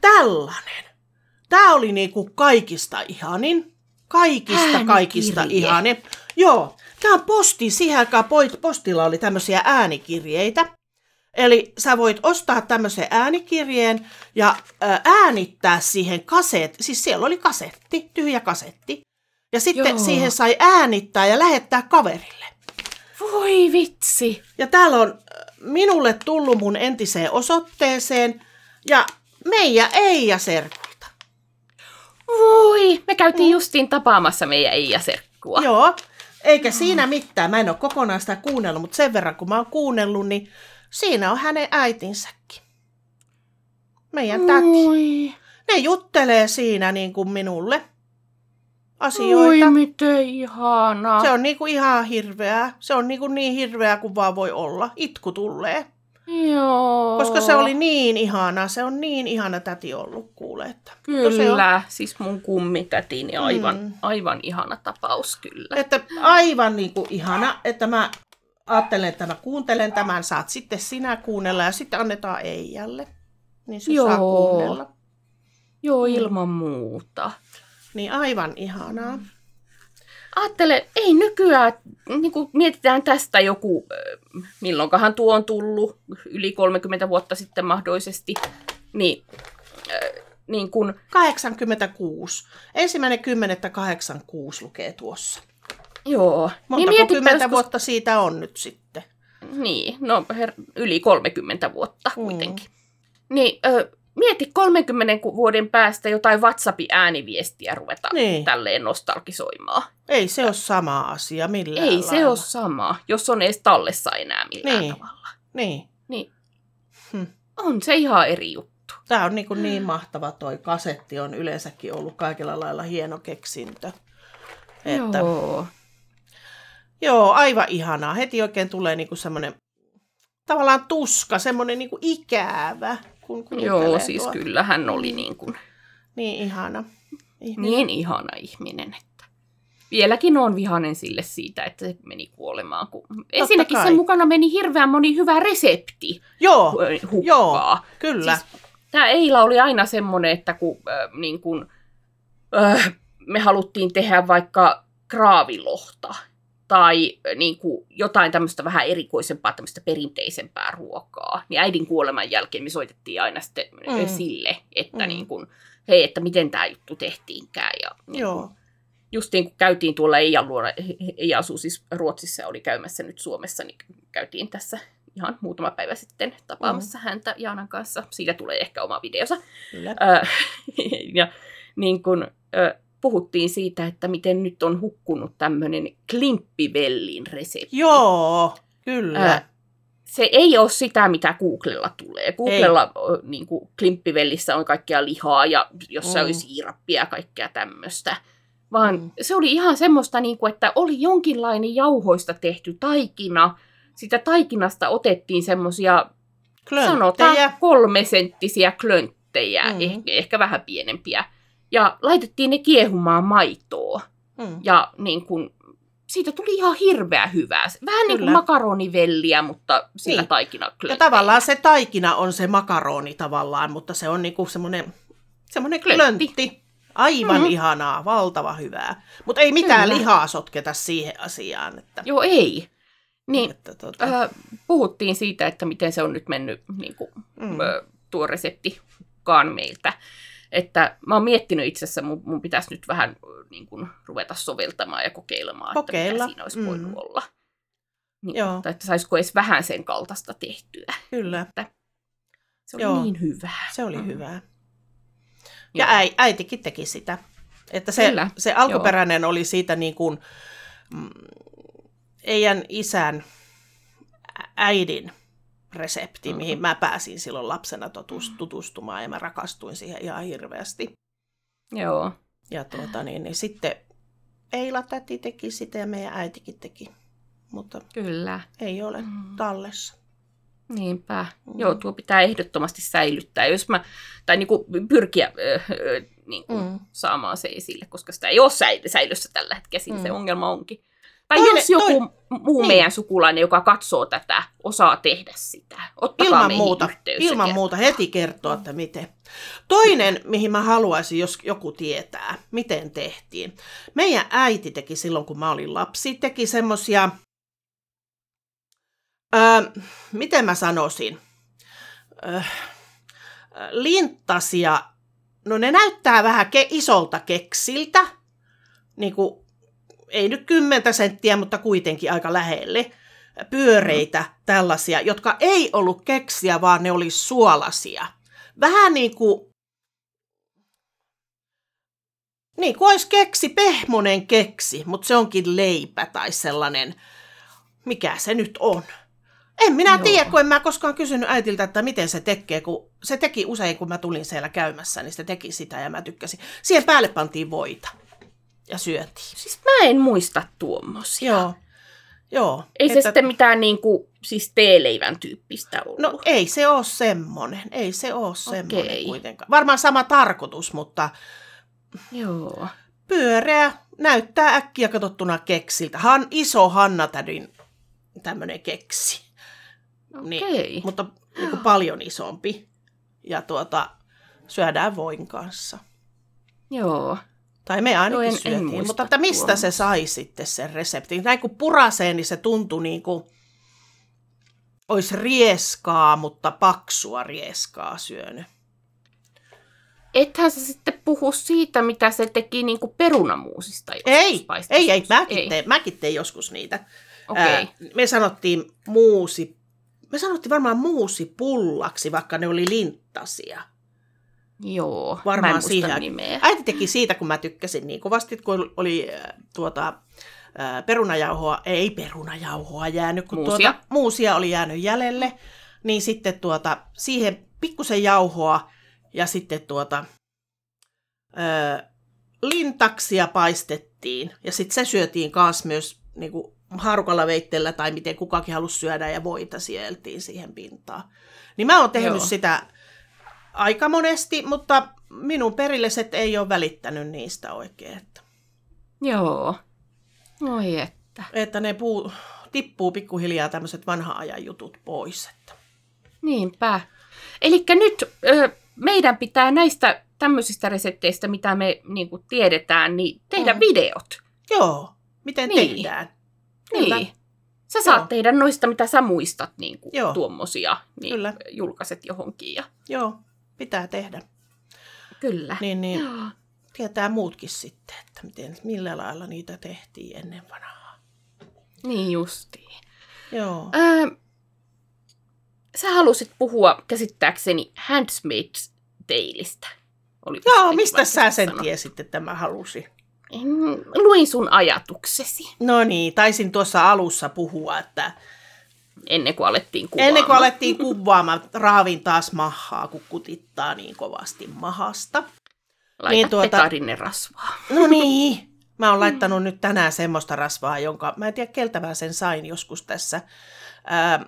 tällainen. Tämä oli niinku kaikista ihanin. Kaikista, Äänikirje. kaikista ihanin. Joo. Tämä on posti. Siihen aikaan postilla oli tämmöisiä äänikirjeitä. Eli sä voit ostaa tämmöisen äänikirjeen ja äänittää siihen kaset. Siis siellä oli kasetti, tyhjä kasetti. Ja sitten Joo. siihen sai äänittää ja lähettää kaverille. Voi vitsi. Ja täällä on minulle tullut mun entiseen osoitteeseen ja meidän Eija Serkulta. Voi. Me käytiin justiin tapaamassa meidän Eija-serkkua. Joo, eikä siinä mitään. Mä en ole kokonaan sitä kuunnellut, mutta sen verran kun mä oon kuunnellut, niin siinä on hänen äitinsäkin. Meidän täti. Ne juttelee siinä niin kuin minulle asioita. Voi miten ihanaa. Se on niin kuin ihan hirveää. Se on niin, kuin niin hirveää kuin vaan voi olla. Itku tulee. Joo. Koska se oli niin ihana, se on niin ihana täti ollut, kuule. Että No se on. Kyllä, siis mun kummitätini, aivan, Mm. aivan ihana tapaus kyllä. Että aivan niin kuin ihana, että mä ajattelen, että mä kuuntelen tämän, saat sitten sinä kuunnella ja sitten annetaan Eijalle. Niin se Joo. saa kuunnella. Joo, Mm. ilman muuta. Niin aivan ihanaa. Ajattele, ei nykyään, niin kuin mietitään tästä joku, milloinkahan tuo on tullut, yli 30 vuotta sitten mahdollisesti, niin, niin kuin, 86. Ensimmäinen 10.86 lukee tuossa. Joo. Montako niin kymmentä joskus- vuotta siitä on nyt sitten? Niin, no her, yli 30 vuotta Mm. kuitenkin. Niin, ö, mieti 30 ku- vuoden päästä jotain WhatsAppin ääniviestiä ruveta Niin. tälleen nostalgisoimaan. Ei se ole sama asia millään Ei se lailla. ole sama, jos on edes tallessa enää millään Niin. tavalla. Niin. Niin. Hm. On se ihan eri juttu. Tämä on niin, kuin niin mahtava toi kasetti on yleensäkin ollut kaikilla lailla hieno keksintö. Että, joo. Joo. aivan ihanaa. Heti oikein tulee niin kuin semmoinen tavallaan tuska, semmoinen niin kuin ikävä. Kun Joo, siis tuota. kyllä hän oli niin, kuin, Niin ihana. Ihminen. niin ihana ihminen, että vieläkin on vihanen sille siitä, että se meni kuolemaan. Kun... Ensinnäkin kai. sen mukana meni hirveän moni hyvä resepti Joo, hukkaa. joo, kyllä. Siis Tämä Eila oli aina semmoinen, että kun, äh, niin kun, äh, me haluttiin tehdä vaikka kraavilohta tai äh, niin kuin jotain tämmöistä vähän erikoisempaa, tämmöistä perinteisempää ruokaa, niin äidin kuoleman jälkeen me soitettiin aina sitten Mm. mm. sille, että Mm. niin kun, hei, että miten tämä juttu tehtiinkään. Ja niin Joo. kun, justiin kun käytiin tuolla Eijan luona, Eija asuu siis Ruotsissa ja oli käymässä nyt Suomessa, niin käytiin tässä ihan muutama päivä sitten tapaamassa mm. häntä Jaanan kanssa. Siitä tulee ehkä oma videosa. Kyllä. Ö, ja niin kun, ö, puhuttiin siitä, että miten nyt on hukkunut tämmöinen klimppivellin resepti. Joo, kyllä. Ö, se ei ole sitä, mitä Googlella tulee. Googlella niin kuin, klimppivellissä on kaikkea lihaa ja jossain Mm. oli siirappia ja kaikkea tämmöistä. Vaan Mm. se oli ihan semmoista, niin kuin, että oli jonkinlainen jauhoista tehty taikina. Sitä taikinasta otettiin semmoisia, sanotaan Klönttejä. kolme senttisiä klönttejä, mm. ehkä, ehkä vähän pienempiä. Ja laitettiin ne kiehumaan maitoa. Mm. Ja niin kun, siitä tuli ihan hirveä hyvää. Vähän niin kuin makaronivelliä, mutta sillä Niin. niin. taikina Ja tavallaan se taikina on se makaroni tavallaan, mutta se on niinku semmoinen, semmoinen klöntti. Klöntti. Aivan Mhm. ihanaa, valtava hyvää. Mutta ei mitään Kyllä. lihaa sotketa siihen asiaan. Että, Joo, ei. Niin, että, tota, äh, puhuttiin siitä, että miten se on nyt mennyt niin kuin, mm. mm. tuo resepti hukkaan meiltä. Että mä oon miettinyt itse asiassa, mun, mun pitäisi nyt vähän äh, niin kuin, ruveta soveltamaan ja kokeilemaan, Kokeilla, että mitä siinä olisi mm. voinut olla. Niin, Joo. Tai että saisiko edes vähän sen kaltaista tehtyä. Kyllä, Se oli Joo. niin hyvää. se oli Mm. hyvää. Ja Joo. äi, äitikin teki sitä. Että se, Kyllä, se alkuperäinen oli siitä niin kuin, mm, Eijan isän äidin resepti, Mhm. mihin mä pääsin silloin lapsena totus, tutustumaan ja mä rakastuin siihen ihan hirveästi. Joo. Ja tuota, niin, niin sitten Eila täti teki sitä ja meidän äitikin teki, mutta Kyllä. ei ole Mm. tallessa. Niinpä. Mm. Joo, tuo pitää ehdottomasti säilyttää. Jos mä, tai niinku pyrkiä ö, ö, niinku Mm. saamaan se esille, koska sitä ei ole säilössä tällä hetkellä, siinä mm. se ongelma onkin. Tai Toinen- jos joku toi- muu niin. meidän sukulainen, joka katsoo tätä, osaa tehdä sitä, ottakaa Ilman muuta, ilman muuta heti kertoa, että miten. Toinen, mihin mä haluaisin, jos joku tietää, miten tehtiin. Meidän äiti teki silloin, kun mä olin lapsi, teki semmosia, öö, miten mä sanoisin, öö, linttasia, no ne näyttää vähän ke- isolta keksiltä, niin kuin, ei nyt kymmentä senttiä, mutta kuitenkin aika lähelle pyöreitä tällaisia, jotka ei ollut keksiä, vaan ne oli suolasia. Vähän niin kuin, niin kuin olisi keksi, pehmonen keksi, mutta se onkin leipä tai sellainen, mikä se nyt on. En minä Joo. tiedä, kun en mä koskaan kysynyt äitiltä, että miten se tekee, kun se teki usein, kun mä tulin siellä käymässä, niin se teki sitä ja mä tykkäsin. Siihen päälle pantiin voita ja syötiin. Siis mä en muista tuommoisia. Joo. Joo. Ei se sitten mitään niinku, siis teeleivän tyyppistä ollut. No ei se ole semmonen. Ei se ole semmonen Okei. kuitenkaan. Varmaan sama tarkoitus, mutta Joo. pyöreä näyttää äkkiä katsottuna keksiltä. Han, iso Hannatädin tämmönen keksi. Niin, Okei. mutta niin kuin paljon isompi. Ja tuota, syödään voin kanssa. Joo. Tai me ainakin Joo, en- en syötiin. muista mutta että mistä se sai sitten sen reseptin? Näin kun purasee, niin se tuntui niin kuin olisi rieskaa, mutta paksua rieskaa syönyt. Ethän sä sitten puhu siitä, mitä se teki niinku perunamuusista. joskus Ei, ei, ei, mäkin, ei. Tein, mäkin tein joskus niitä. Okei. Ää, me sanottiin muusi, me sanottiin varmaan muusipullaksi, vaikka ne oli linttasia. Joo, mä en Varmaan muista siihen. nimeä. Äiti teki siitä, kun mä tykkäsin niin kovasti, kun oli äh, tuota, äh, perunajauhoa, ei perunajauhoa jäänyt, kun Muusia. Tuota, muusia oli jäänyt jäljelle, niin sitten tuota, siihen pikkusen jauhoa ja sitten tuota, äh, lintaksia paistettiin ja sitten se syötiin kanssa myös niin kuin haarukalla veitteellä tai miten kukakin halusi syödä ja voita sieltiin siihen pintaan. Niin mä oon tehnyt Joo. sitä aika monesti, mutta minun perilliset ei ole välittänyt niistä oikein. Että, Joo. Oi että. että ne puu, tippuu pikkuhiljaa tämmöiset vanha ajan jutut pois. Että. Niinpä. Eli nyt ö, meidän pitää näistä tämmöisistä resepteistä, mitä me niin kuin tiedetään, niin tehdä Mm. videot. Joo, miten Niin. tehdään? Kyllä. Niin. Sä saat Joo. tehdä noista, mitä sä muistat, niin kuin Joo. tuommoisia, niin Kyllä. julkaiset johonkin. Ja... Joo, pitää tehdä. Kyllä. Niin, niin Joo. tietää muutkin sitten, että miten, millä lailla niitä tehtiin ennen vanhaa. Niin justiin. Joo. Öö, sä halusit puhua käsittääkseni Handmaid's Taleista. Joo, mistä sä sen sanoit? tiesit, että mä halusin? Luin sun ajatuksesi No niin, taisin tuossa alussa puhua, että ennen kuin alettiin kuvaamaan. ennen kuin alettiin kuvaamaan, raavin taas mahaa, kun kutittaa niin kovasti mahasta. Laita niin tuota- petadinne rasvaa. No niin, mä oon laittanut nyt tänään semmoista rasvaa, jonka mä en tiedä keltä mä sen sain joskus tässä. Ää,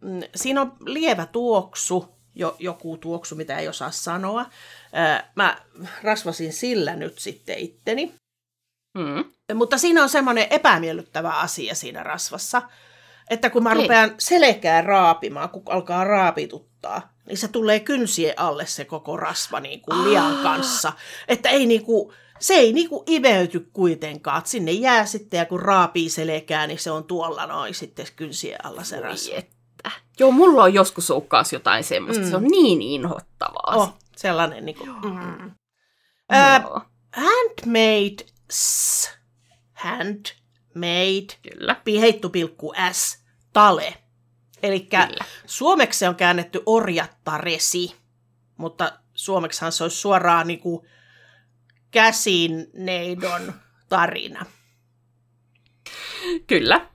mm, siinä on lievä tuoksu, jo, joku tuoksu, mitä ei osaa sanoa. Ää, mä rasvasin sillä nyt sitten itteni. Mm. Mutta siinä on semmoinen epämiellyttävä asia siinä rasvassa, että kun mä Okei. rupean selkää raapimaan, kun alkaa raapituttaa, niin se tulee kynsien alle se koko rasva niin kuin lian Aa. kanssa. Että ei niin kuin, se ei niin kuin imeyty kuitenkaan, että sinne jää sitten ja kun raapii selkää, niin se on tuolla noin sitten kynsien alla se rasva. Voi että. Joo, mulla on joskus ollut kanssa jotain semmoista. Mm. Mm. Se on niin inhottavaa. Oh, sellainen niin kuin, mm. Ää, Joo, handmade, handmade, kyllä. pi- heittopilkku S, tale. Eli suomeksi se on käännetty orjattaresi, mutta suomeksihan se olisi suoraan niin kuin käsineidon tarina. Kyllä.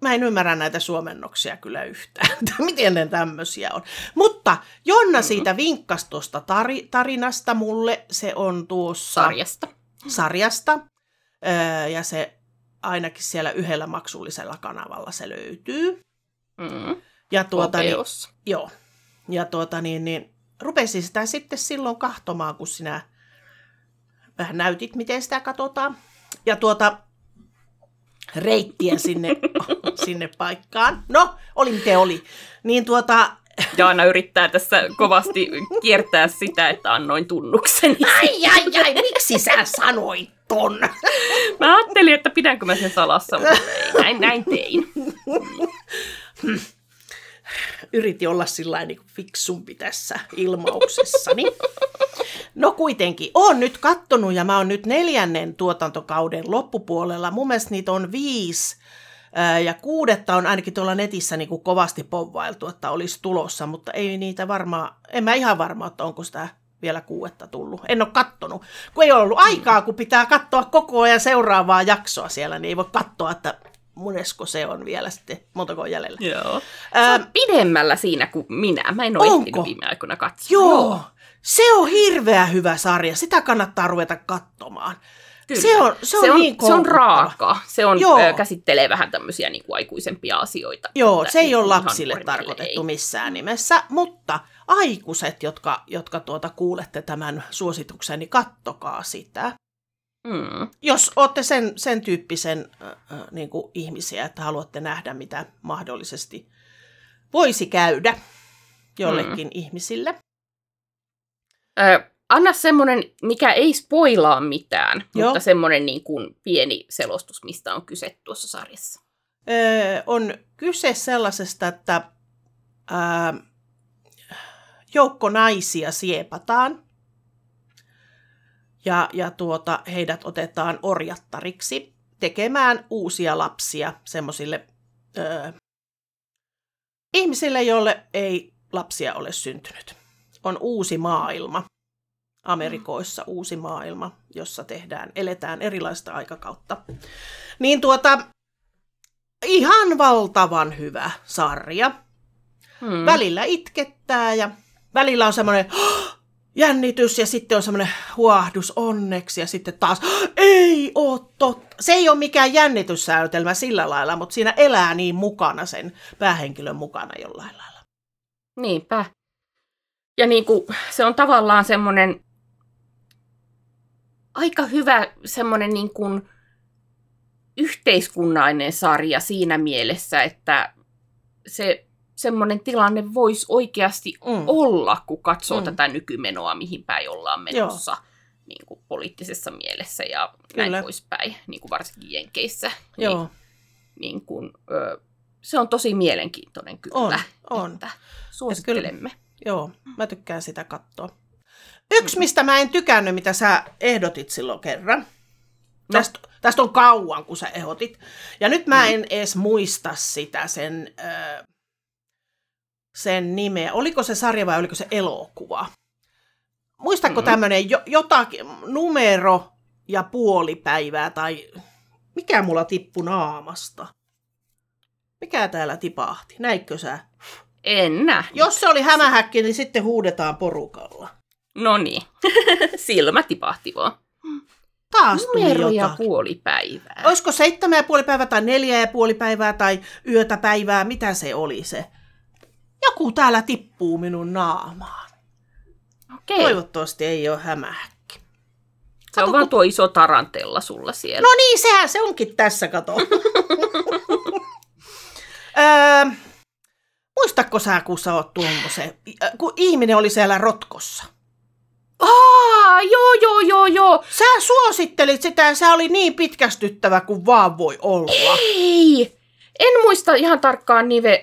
Mä en ymmärrä näitä suomennoksia kyllä yhtään, miten ne tämmöisiä on. Mutta Jonna siitä vinkkasi tuosta tari- tarinasta mulle. Se on tuossa Sarjasta. sarjasta. Öö, ja se ainakin siellä yhdellä maksullisella kanavalla se löytyy. Mm. Ja tuota, niin, joo. Ja tuota niin, niin rupesin sitä sitten silloin kahtomaan, kun sinä vähän näytit, miten sitä katsotaan. Ja tuota, reittiä sinne, sinne paikkaan. No, oli miten oli. Niin tuota, Jaana yrittää tässä kovasti kiertää sitä, että annoin tunnukseni. ai ai ai, miksi sä sanoit ton? Mä ajattelin, että pidänkö mä sen salassa, mutta näin, näin tein. Yritin olla sillä niin fiksumpi tässä ilmauksessani. No kuitenkin, oon nyt kattonut ja mä oon nyt neljännen tuotantokauden loppupuolella. Mun mielestä niitä on viisi ja kuudetta on ainakin tuolla netissä niin kuin kovasti povvailtu, että olisi tulossa, mutta ei niitä varmaan, en mä ihan varma, että onko sitä vielä kuudetta tullut. En ole kattonut, kun ei ole ollut aikaa, kun pitää katsoa koko ajan seuraavaa jaksoa siellä, niin ei voi katsoa, että monesko se on vielä sitten, montako on jäljellä. Joo. Ää, Sä pidemmällä siinä kuin minä. Mä en ole Onko? viime aikoina katsoa. Joo, se on hirveä hyvä sarja. Sitä kannattaa ruveta katsomaan. Kyllä. Se on, se on, se on, niin se on raaka. Se on, Joo. ö, käsittelee vähän tämmöisiä niin kuin aikuisempia asioita. Joo, se ei niin ole lapsille tarkoitettu ei. missään nimessä, mutta aikuiset, jotka, jotka tuota, kuulette tämän suosituksen, niin kattokaa sitä. Mm. Jos olette sen, sen tyyppisen äh, äh, niin kuin ihmisiä, että haluatte nähdä, mitä mahdollisesti voisi käydä jollekin mm. ihmisille. Ö, anna semmoinen, mikä ei spoilaa mitään, Joo. mutta semmoinen niin kuin pieni selostus, mistä on kyse tuossa sarjassa. Öö, on kyse sellaisesta, että ää, joukko naisia siepataan ja, ja tuota, heidät otetaan orjattariksi tekemään uusia lapsia semmoisille ihmisille, joille ei lapsia ole syntynyt. on Uusi maailma. Amerikoissa Uusi maailma, jossa tehdään, eletään erilaista aikakautta. Niin tuota, ihan valtavan hyvä sarja. Hmm. Välillä itkettää ja välillä on semmoinen jännitys ja sitten on semmoinen huahdus onneksi ja sitten taas ei oo totta. Se ei ole mikään jännityssäytelmä sillä lailla, mutta siinä elää niin mukana sen päähenkilön mukana jollain lailla. Niinpä. Ja niin kuin, se on tavallaan semmoinen aika hyvä semmoinen niin kuin yhteiskunnallinen sarja siinä mielessä, että se semmoinen tilanne voisi oikeasti Mm. olla, kun katsoo Mm. tätä nykymenoa, mihin päin ollaan menossa niin kuin poliittisessa mielessä ja näin Kyllä. poispäin, niin kuin varsinkin Jenkeissä. Niin, Joo, niin kuin, ö, se on tosi mielenkiintoinen kyllä. On, on. Että suosittelemme. joo, mä tykkään sitä katsoa. Yksi, mistä mä en tykännyt, mitä sä ehdotit silloin kerran. No. Tästä, tästä on kauan, kun sä ehdotit. Ja nyt mä en edes muista sitä sen, sen nimeä. Oliko se sarja vai oliko se elokuva? Muistatko Mhm. tämmöinen jo, jotakin numero ja puoli päivää tai mikä mulla tippu naamasta? Mikä täällä tipahti? Näitkö sä? En nähnyt. Jos se oli hämähäkki, niin sitten huudetaan porukalla. No niin, silmä tipahti vaan. Taas tuli Numero ja jotakin. puoli päivää. Olisiko seitsemän ja puoli päivää tai neljä ja puoli päivää tai yötä päivää? Mitä se oli se? Joku täällä tippuu minun naamaan. Okei, Toivottavasti ei ole hämähäkki. se on vaan tuo iso tarantella sulla siellä. No niin, sehän se onkin tässä, kato. öö, muistatko sä, kun sä oot tuommoisen, kun ihminen oli siellä rotkossa? Aa, joo, joo, joo, joo. Sä suosittelit sitä ja se oli niin pitkästyttävä kuin vaan voi olla. Ei, en muista ihan tarkkaan nive,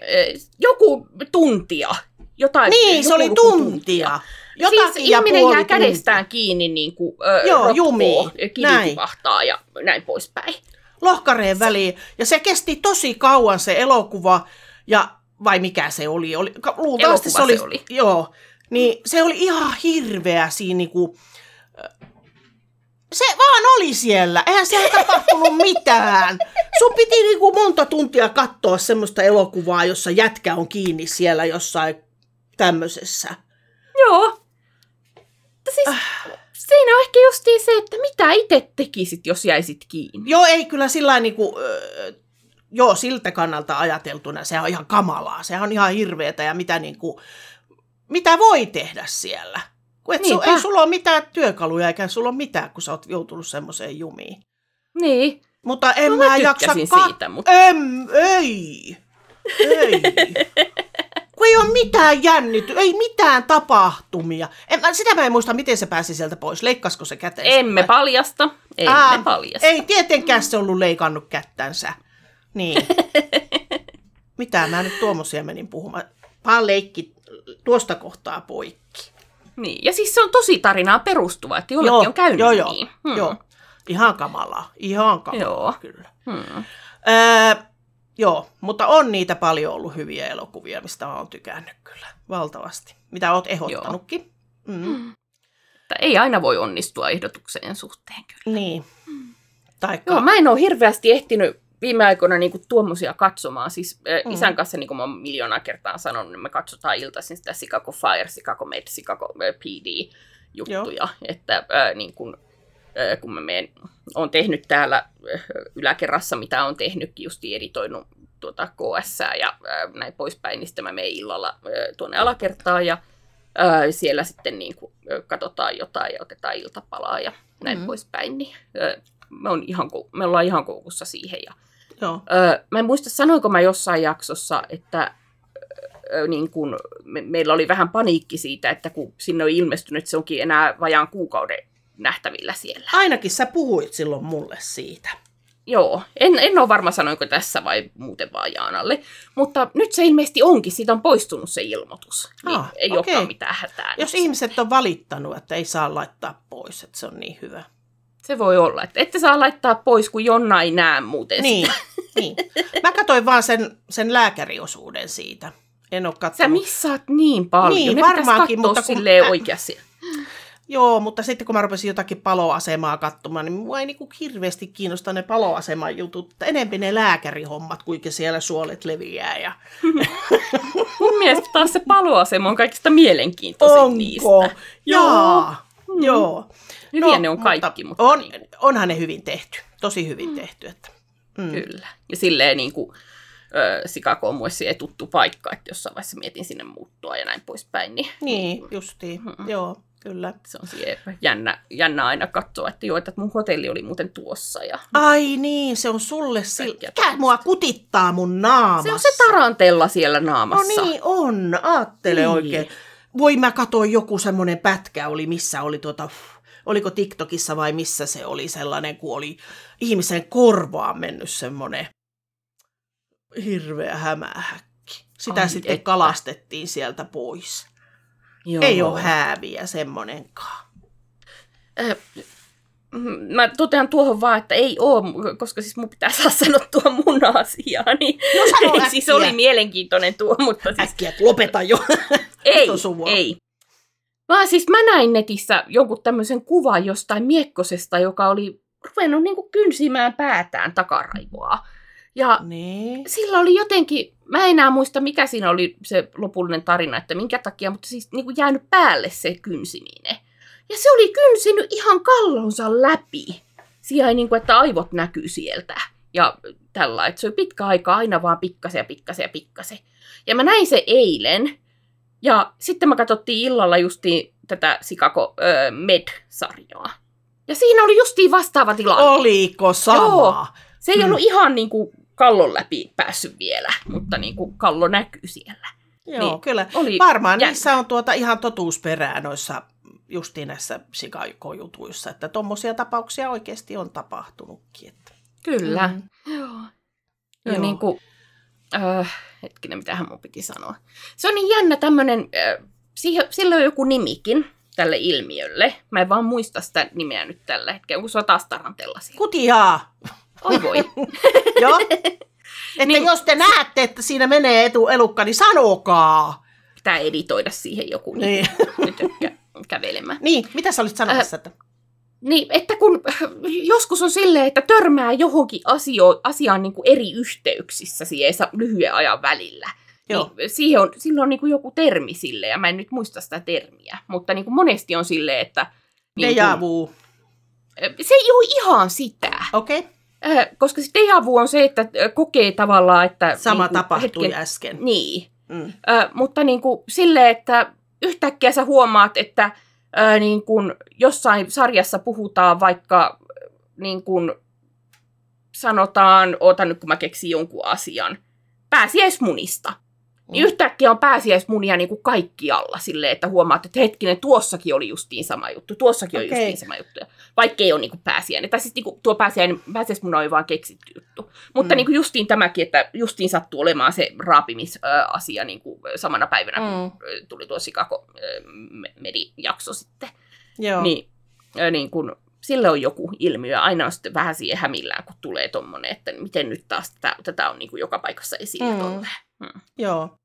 joku tuntia. Jotain, Niin, se oli tuntia. Jotakin siis ja ihminen jää tuntia. kädestään kiinni niin kuin, ö, Joo, rotkoo, jumiin. Näin. ja näin poispäin. lohkareen väliin. Ja se kesti tosi kauan se elokuva, ja vai mikä se oli? oli luultavasti se oli, se oli. Joo, niin se oli ihan hirveä siinä niinku, äh, se vaan oli siellä, eihän siellä tapahtunut mitään. Sun piti niinku monta tuntia katsoa semmoista elokuvaa, jossa jätkä on kiinni siellä jossain tämmöisessä. Joo. Siis, Äh. siinä on ehkä justiin se, että mitä itse tekisit, jos jäisit kiinni. Joo, ei kyllä sillä niinku, joo, siltä kannalta ajateltuna se on ihan kamalaa. Se on ihan hirveetä ja mitä, niinku, mitä voi tehdä siellä. Kun et su, ei sulla ole mitään työkaluja eikä sulla ole mitään, kun sä oot joutunut semmoiseen jumiin. Niin. Mutta en No mä, mä jaksa kat- siitä, mutta- Em, ei. Ei. kun ei ole mitään jännity, ei mitään tapahtumia. En, sitä mä en muista, miten se pääsi sieltä pois. Leikkasko se käteen? Emme paljasta. Emme Ää, paljasta. Ei tietenkään se ollut leikannut kättänsä. Niin. Mitä mä nyt tuommoisia menin puhumaan? Vaan leikki tuosta kohtaa poikki. Niin. Ja siis se on tosi tarinaa perustuva, että jollekin on käynyt joo, joo, niin. Hmm. joo. Ihan kamalaa. Ihan kamalaa, Joo. kyllä. Hmm. Öö, joo, mutta on niitä paljon ollut hyviä elokuvia, mistä mä oon tykännyt kyllä. Valtavasti. Mitä oot ehdottanutkin. Mm. Että ei aina voi onnistua ehdotukseen suhteen kyllä. Niin. Taikka, Joo, mä en ole hirveästi ehtinyt viime aikoina niinku tuommoisia katsomaan. Siis äh, Mm. isän kanssa, niin kuin mä oon miljoonaa kertaa sanonut, niin me katsotaan iltaisin sitä Chicago Fire, Chicago Med, Chicago äh, PD-juttuja. Että äh, niin kun, äh, kun mä meen, on tehnyt täällä äh, yläkerrassa, mitä on tehnytkin, just editoinut tuota KS ja äh, näin poispäin, niin sitten mä menen illalla äh, tuonne alakertaan ja äh, siellä sitten niin kuin, äh, katsotaan jotain ja otetaan iltapalaa ja näin Mm. poispäin. Niin, äh, me, on ihan, me ollaan ihan koukussa siihen. Ja, joo. ö, mä en muista, sanoinko mä jossain jaksossa, että ö, niin kun me, meillä oli vähän paniikki siitä, että kun sinne on ilmestynyt, että se onkin enää vajaan kuukauden nähtävillä siellä. Ainakin sä puhuit silloin mulle siitä. Joo, en, en ole varma sanoinko tässä vai muuten vaan Jaanalle. Mutta nyt se ilmeisesti onkin, siitä on poistunut se ilmoitus. Niin Ah, ei okei. olekaan mitään hätää. Jos ihmiset on valittanut, että ei saa laittaa pois, että se on niin hyvä. Se voi olla, että ette saa laittaa pois, kun Jonna ei näe muuten Niin, sitä. niin. Mä katsoin vaan sen, sen lääkäriosuuden siitä. En ole Sä katsonut. missaat niin paljon. Niin, ne varmaankin, mutta kun- silleen oikeasti. Joo, mutta sitten kun mä rupesin jotakin paloasemaa katsomaan, niin mua ei niinku hirveästi kiinnosta ne paloaseman jutut. Enempi ne lääkärihommat, kuinka siellä suolet leviää. Ja... Mun mielestä taas se paloasema on kaikista mielenkiintoisin niistä. Onko? Joo. Jaa. Mm. Joo. Hyviä ne on kaikki, mutta, on, niin, onhan ne hyvin tehty. Tosi hyvin tehty. Että. Mm. kyllä. Ja silleen niin kuin, Chicago on mulle siihen tuttu paikka, että jossain vaiheessa mietin sinne muuttua ja näin poispäin, niin Niin, justiin. Mm. Joo, kyllä. se on jännä, jännä aina katsoa, että joo, että mun hotelli oli muuten tuossa. Ja... Ai niin, se on sulle sillä. Mikä mua kutittaa mun naamassa? Se on se tarantella siellä No naamassa. niin on, aattele Niin. oikein. Voi mä katsoin joku semmoinen pätkä oli, missä oli tuota, oliko TikTokissa vai missä se oli sellainen, kun oli ihmisen korvaan mennyt semmoinen hirveä hämähäkki. Sitä Ai sitten että. kalastettiin sieltä pois. Joo. Ei ole hääviä semmonenkaan. Äh, Mä totean tuohon vaan, että ei oo, koska siis mun pitää saa sanottua mun asiaa, niin No sano siis oli mielenkiintoinen tuo, mutta siis Äkkiä, lopeta jo. ei, ei. Vaan siis mä näin netissä jonkun tämmöisen kuvan jostain miekkosesta, joka oli ruvennut niinku kynsimään päätään takaraivoa. Ja niin. sillä oli jotenkin, mä en enää muista mikä siinä oli se lopullinen tarina, että minkä takia, mutta siis niin kuin jäänyt päälle se kynsiminen. Ja se oli kynsinyt ihan kallonsa läpi. Siellä niin kuin, että aivot näkyy sieltä. Ja tällä, että se oli pitkä aika aina vaan pikkasen ja pikkasen ja pikkasen. Ja mä näin se eilen. Ja sitten mä katsottiin illalla justiin tätä Sikako öö, Med-sarjaa. Ja siinä oli justiin vastaava tilanne. Oliko sama? Se ei Hmm. ollut ihan niin kuin kallon läpi päässyt vielä, mutta niin kuin kallo näkyy siellä. Joo, Niin. kyllä. Oli Varmaan jännä. niissä on tuota ihan totuusperää noissa justiin näissä Chicago-jutuissa, että tuommoisia tapauksia oikeasti on tapahtunutkin. Että. Kyllä. Mm. Joo. Ja Joo. niin kuin, äh, hetkinen, mitähän mun piti sanoa. Se on niin jännä tämmöinen, äh, siihen, sillä on joku nimikin tälle ilmiölle. Mä en vaan muista sitä nimeä nyt tällä hetkellä, kun se on taas tarantella siellä. Kutiaa! Oi voi. Joo. Että Niin. jos te näette, että siinä menee etuelukka, niin sanokaa. Pitää editoida siihen joku niin. Nyt kä- kävelemään. niin mitä sä olisit sanomassa? Että... Niin, että kun joskus on silleen, että törmää johonkin asio, asiaan niin kuin eri yhteyksissä sa- lyhyen ajan välillä. Joo. Niin siihen on, silloin on niin kuin joku termi sille, ja mä en nyt muista sitä termiä, mutta niin kuin monesti on silleen, että... Niin Deja kuin, vu. se ei ole ihan sitä, Okei, okay. äh, koska se deja vu on se, että äh, kokee tavallaan, että... sama niin tapahtui hetken- äsken. Niin, Mm. Ö, mutta niin kuin silleen, että yhtäkkiä sä huomaat, että ö, niin kuin jossain sarjassa puhutaan vaikka niin kuin sanotaan, oota nyt kun mä keksin jonkun asian, pääsiäismunista. Niin Mm. yhtäkkiä on pääsiäismunia niin kuin kaikkialla silleen, että huomaat, että hetkinen, tuossakin oli justiin sama juttu, tuossakin okay. Oli justiin sama juttu. Vaikka ei ole niin kuin pääsiäinen. Tai siis niin kuin tuo pääsiäinen, pääsiäismuna oli vaan keksitty juttu. Mutta Mm. niin kuin justiin tämäkin, että justiin sattuu olemaan se raapimisasia niin kuin samana päivänä, kun Mm. ö, tuli tuo Sikako Medi-jakso sitten. Joo. Niin, niin kun, sille on joku ilmiö, aina on sitten vähän siihen hämillään, kun tulee tommonen, että miten nyt taas tätä, tätä on niin kuin joka paikassa esillä Mm. mm. Tolleen. Joo.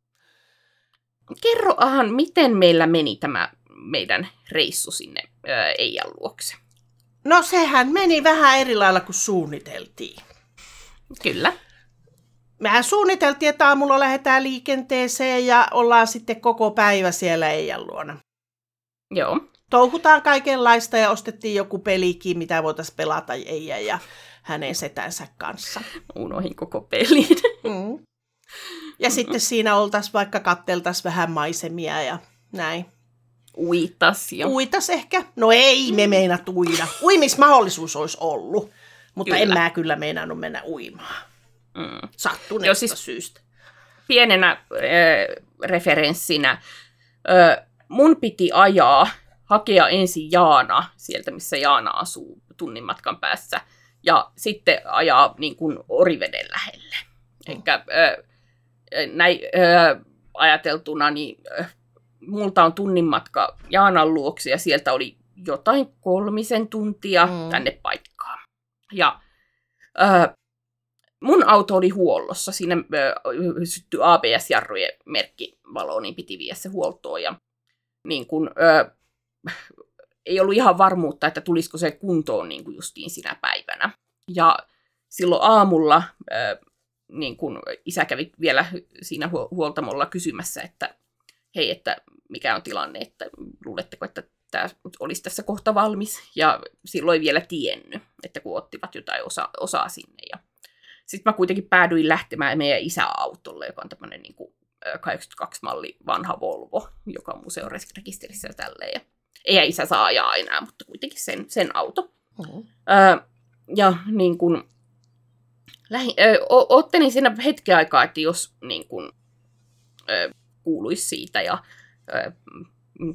Kerroahan, miten meillä meni tämä meidän reissu sinne ö, Eijan luokse. No sehän meni vähän eri lailla kuin suunniteltiin. Kyllä. Mehän suunniteltiin, että aamulla lähdetään liikenteeseen ja ollaan sitten koko päivä siellä Eijan luona. Joo. Touhutaan kaikenlaista ja ostettiin joku pelikin, mitä voitaisiin pelata Eijan ja hänen setänsä kanssa. Unohin koko pelin. Mm. Ja sitten siinä oltaisiin vaikka katteltaisiin vähän maisemia ja näin. Uitas ja... Uitas ehkä? No ei me meina uida. Uimismahdollisuus olisi ollut, mutta Kyllä. en mä kyllä meinannut mennä uimaan. Mm. Sattuneesta siis- syystä. pienenä äh, referenssinä, äh, mun piti ajaa, hakea ensin Jaana sieltä, missä Jaana asuu tunnin matkan päässä, ja sitten ajaa niin kuin Oriveden lähelle. Mm. Eikä äh, näin äh, ajateltuna, niin äh, multa on tunnin matka Jaanan luokse, ja sieltä oli jotain kolmisen tuntia Mm. tänne paikkaan. Ja äh, mun auto oli huollossa. Siinä ö, syttyi ABS-jarrujen merkkivalo, niin piti viedä se huoltoon. Ja niin kun, ö, ei ollut ihan varmuutta, että tulisiko se kuntoon niin kuin justiin sinä päivänä. Ja silloin aamulla niin kun isä kävi vielä siinä huoltamolla kysymässä, että hei, että mikä on tilanne, että luuletteko, että tämä olisi tässä kohta valmis. Ja silloin ei vielä tiennyt, että kun ottivat jotain osa, osaa sinne. Ja sitten mä kuitenkin päädyin lähtemään meidän isäautolle, joka on tämmöinen niin 82-malli vanha Volvo, joka on museorekisterissä ja tälleen. Ja ei isä saa ajaa enää, mutta kuitenkin sen, sen auto. Mm-hmm. Öö, ja niin kuin, lähi, ö, ottelin siinä hetken aikaa, että jos niin kuin, ö, kuuluisi siitä ja ö,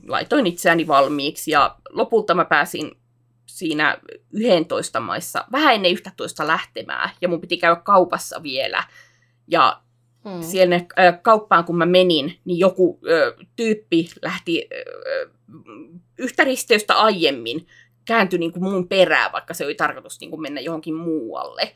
laitoin itseäni valmiiksi ja lopulta mä pääsin siinä 11 maissa vähän ennen 11 lähtemään ja mun piti käydä kaupassa vielä ja hmm. siellä ö, kauppaan kun mä menin, niin joku ö, tyyppi lähti ö, yhtä risteystä aiemmin kääntyi niin kuin mun perään, vaikka se oli tarkoitus niin kuin mennä johonkin muualle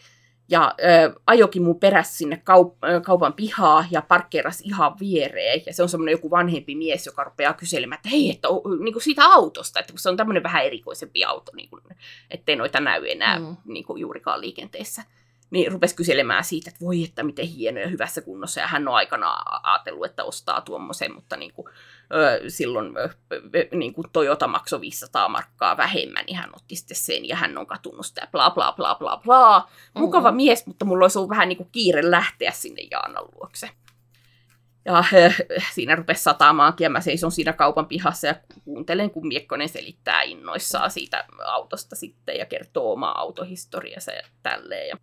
ja ö, ajokin mun perässä sinne kaup- kaupan pihaa ja parkkeerasi ihan viereen. Ja se on semmoinen joku vanhempi mies, joka rupeaa kyselemään, että hei, että niin kuin siitä autosta, että kun se on tämmöinen vähän erikoisempi auto, niin kuin, ettei noita näy enää mm. niin kuin juurikaan liikenteessä niin rupesi kyselemään siitä, että voi että miten hieno ja hyvässä kunnossa. Ja hän on aikana ajatellut, että ostaa tuommoisen, mutta niin kuin, silloin niin kuin Toyota maksoi 500 markkaa vähemmän, niin hän otti sitten sen ja hän on katunut sitä bla bla bla bla bla. Mukava mm-hmm. mies, mutta mulla olisi ollut vähän niin kuin kiire lähteä sinne Jaanan luokse. Ja äh, siinä rupesi sataamaankin ja mä seison siinä kaupan pihassa ja kuuntelen, kun Miekkonen selittää innoissaan siitä autosta sitten ja kertoo omaa autohistoriansa ja tälleen. Ja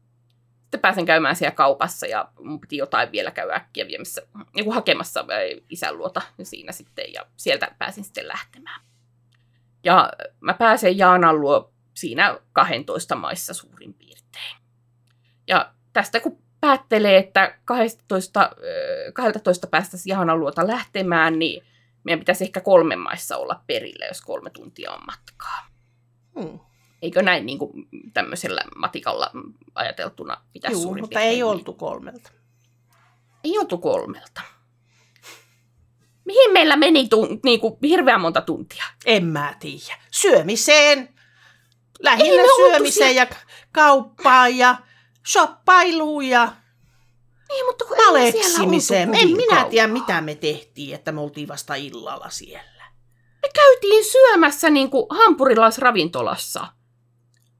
sitten pääsen käymään siellä kaupassa ja mun piti jotain vielä käydä äkkiä viemässä, joku hakemassa isän luota siinä sitten ja sieltä pääsin sitten lähtemään. Ja mä pääsen Jaanan luo siinä 12 maissa suurin piirtein. Ja tästä kun päättelee, että 12, 12 päästä Jaanan luota lähtemään, niin meidän pitäisi ehkä kolme maissa olla perillä, jos kolme tuntia on matkaa. Hmm. Eikö näin niin kuin tämmöisellä matikalla ajateltuna pitäisi Juu, suurin mutta ei niin? oltu kolmelta. Ei oltu kolmelta. Mihin meillä meni tun, niin kuin, hirveän monta tuntia? En mä tiedä. Syömiseen. Lähinnä syömiseen ja kauppaan ja shoppailuun ja niin, mutta kun maleksimiseen. En minä tiedä, mitä me tehtiin, että me oltiin vasta illalla siellä. Me käytiin syömässä niin kuin hampurilaisravintolassa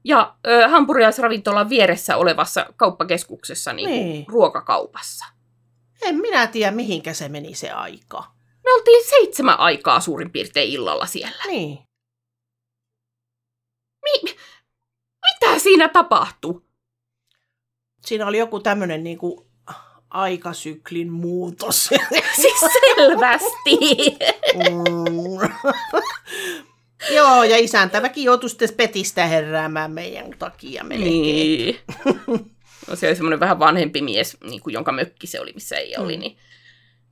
ja ö, hampurilaisravintolan vieressä olevassa kauppakeskuksessa niin kuin niin. ruokakaupassa. En minä tiedä, mihinkä se meni se aika. Me oltiin seitsemän aikaa suurin piirtein illalla siellä. Niin. Mi- mitä siinä tapahtui? Siinä oli joku tämmöinen niin kuin aikasyklin muutos. siis selvästi. mm. Joo, ja isäntäväkin joutui sitten petistä heräämään meidän takia melkein. Niin. No, se oli semmoinen vähän vanhempi mies, niin kuin, jonka mökki se oli, missä ei mm. oli. Niin,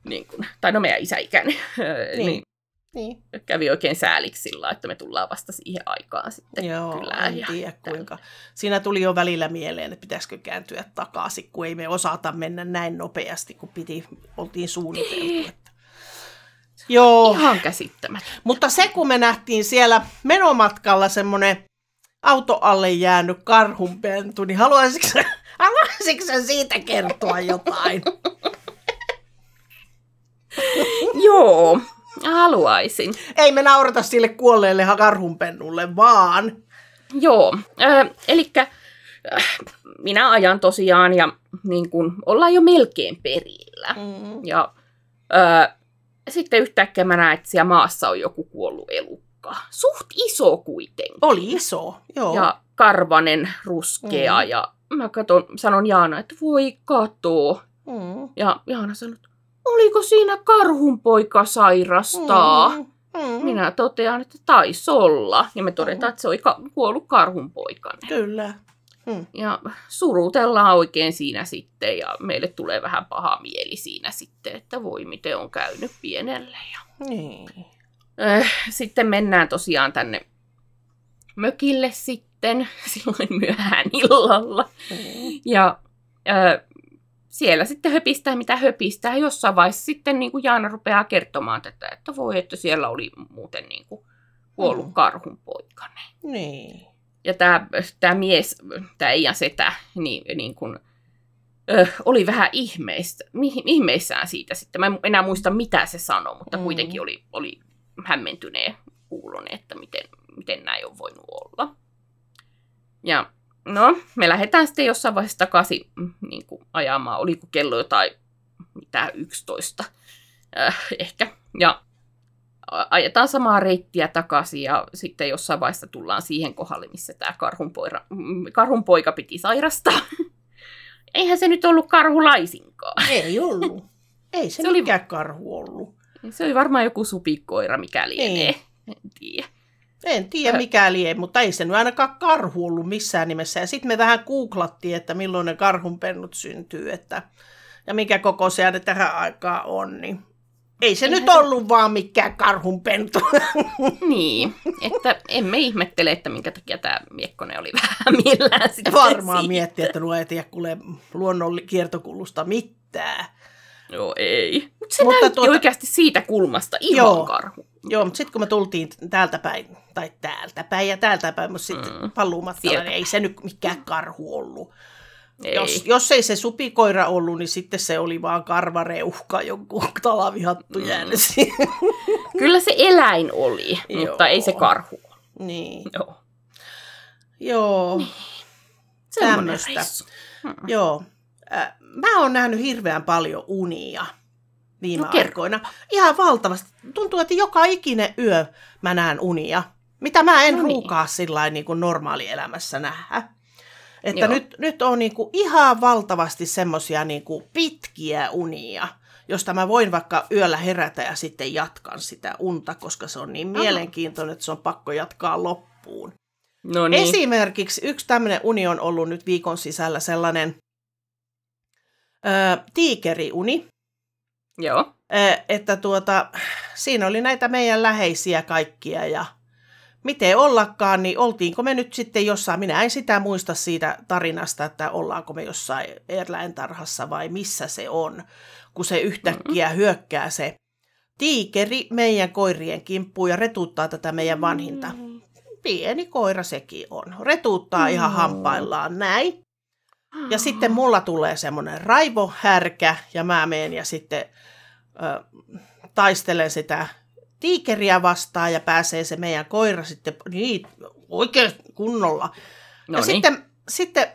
niin kuin, tai no meidän isäikäinen. Niin. niin. Niin. Kävi oikein sääliksi sillä, että me tullaan vasta siihen aikaan sitten Joo, kylään. en tiedä kuinka. Siinä tuli jo välillä mieleen, että pitäisikö kääntyä takaisin, kun ei me osata mennä näin nopeasti, kun piti, oltiin suunniteltu. Joo. Ihan käsittämättä. Mutta se, kun me nähtiin siellä menomatkalla semmoinen auto alle jäänyt karhunpentu, niin haluaisitko, haluaisitko siitä kertoa jotain? Joo, haluaisin. Ei me naurata sille kuolleelle karhunpennulle, vaan... Joo, äh, eli äh, minä ajan tosiaan ja niin kun, ollaan jo melkein perillä. Mm. Ja äh, sitten yhtäkkiä mä näen, että siellä maassa on joku kuollut elukka. Suht iso kuitenkin. Oli iso, joo. Ja karvanen, ruskea. Mm. Ja mä katon, sanon Jaana, että voi kato. Mm. Ja Jaana sanoi, että oliko siinä karhunpoika sairastaa? Mm. Mm. Minä totean, että taisi olla. Ja me todetaan, mm. että se oli ka- kuollut karhunpoikainen. Kyllä. Hmm. Ja surutellaan oikein siinä sitten ja meille tulee vähän paha mieli siinä sitten, että voi miten on käynyt pienelle. Ja... Niin. Sitten mennään tosiaan tänne mökille sitten silloin myöhään illalla. Hmm. Ja Ö, siellä sitten höpistää mitä höpistää. Jossain vaiheessa sitten niin kuin Jaana rupeaa kertomaan tätä, että voi, että siellä oli muuten niin kuin kuollut Mm. karhun poikane. Niin. Ja tämä, tämä mies, tämä Eijan setä, niin, niin kuin, ö, oli vähän ihmeistä, ihmeissään siitä sitten. Mä en enää muista, mitä se sanoi, mutta Mm. kuitenkin oli, oli hämmentyneen kuulonen, että miten, miten näin on voinut olla. Ja no, me lähdetään sitten jossain vaiheessa takaisin mm, niin kuin ajamaan. Oliko kello jotain, mitä 11 äh, ehkä. Ja ajetaan samaa reittiä takaisin ja sitten jossain vaiheessa tullaan siihen kohdalle, missä tämä karhunpoika, mm, karhunpoika piti sairastaa. Eihän se nyt ollut karhu laisinkaan. Ei ollut. Ei se, Se oli- mikään karhu ollut. Se oli varmaan joku supikoira, mikä lienee. Niin. En tiedä. En tiedä mikä lie, mutta ei se nyt ainakaan karhu ollut missään nimessä. Ja sitten me vähän googlattiin, että milloin ne karhunpennut syntyy, että, ja mikä koko se ne tähän aikaan on, niin ei se Eihän nyt se- ollut vaan mikään karhunpentu. Niin, että emme ihmettele, että minkä takia tämä Miekkonen oli vähän millään sitten Varmaan miettii, että nuo ei tiedä kuule luonnon kiertokulusta mitään. Joo, ei. Mutta se Mutta tuota- oikeasti siitä kulmasta ihan Joo. karhu. Joo, mutta sitten kun me tultiin täältä päin, tai täältä päin ja täältä päin, mutta sitten Mm. paluumatkalla, niin ei se nyt mikään karhu ollut. Ei. Jos, jos ei se supikoira ollut, niin sitten se oli vaan karvareuhka, jonkun talavihattu Mm. jäänyt siihen. Kyllä se eläin oli, Joo. mutta ei se karhu. niin, Joo. joo, Semmoinen Tämmöstä. reissu. Mm. joo. Äh, mä oon nähnyt hirveän paljon unia viime No aikoina. Ihan valtavasti. Tuntuu, että joka ikinen yö mä näen unia, mitä mä en No niin. ruukaa sillä niin kuin normaalielämässä nähdä. Että Joo. nyt, nyt on niin kuin ihan valtavasti semmoisia niin kuin pitkiä unia, josta mä voin vaikka yöllä herätä ja sitten jatkan sitä unta, koska se on niin Aha. mielenkiintoinen, että se on pakko jatkaa loppuun. No niin. Esimerkiksi yksi tämmöinen uni on ollut nyt viikon sisällä sellainen ö, tiikeriuni, Joo. ö, että tuota, siinä oli näitä meidän läheisiä kaikkia ja miten ollakaan, niin oltiinko me nyt sitten jossain, minä en sitä muista siitä tarinasta, että ollaanko me jossain eläintarhassa vai missä se on, kun se yhtäkkiä hyökkää se tiikeri meidän koirien kimppuun ja retuttaa tätä meidän vanhinta. Mm. Pieni koira sekin on. Retuuttaa ihan Mm. hampaillaan näin. Ja sitten mulla tulee semmoinen raivohärkä ja mä menen ja sitten ö, taistelen sitä tiikeriä vastaan ja pääsee se meidän koira sitten niin, oikein kunnolla. No ja niin. sitten, sitten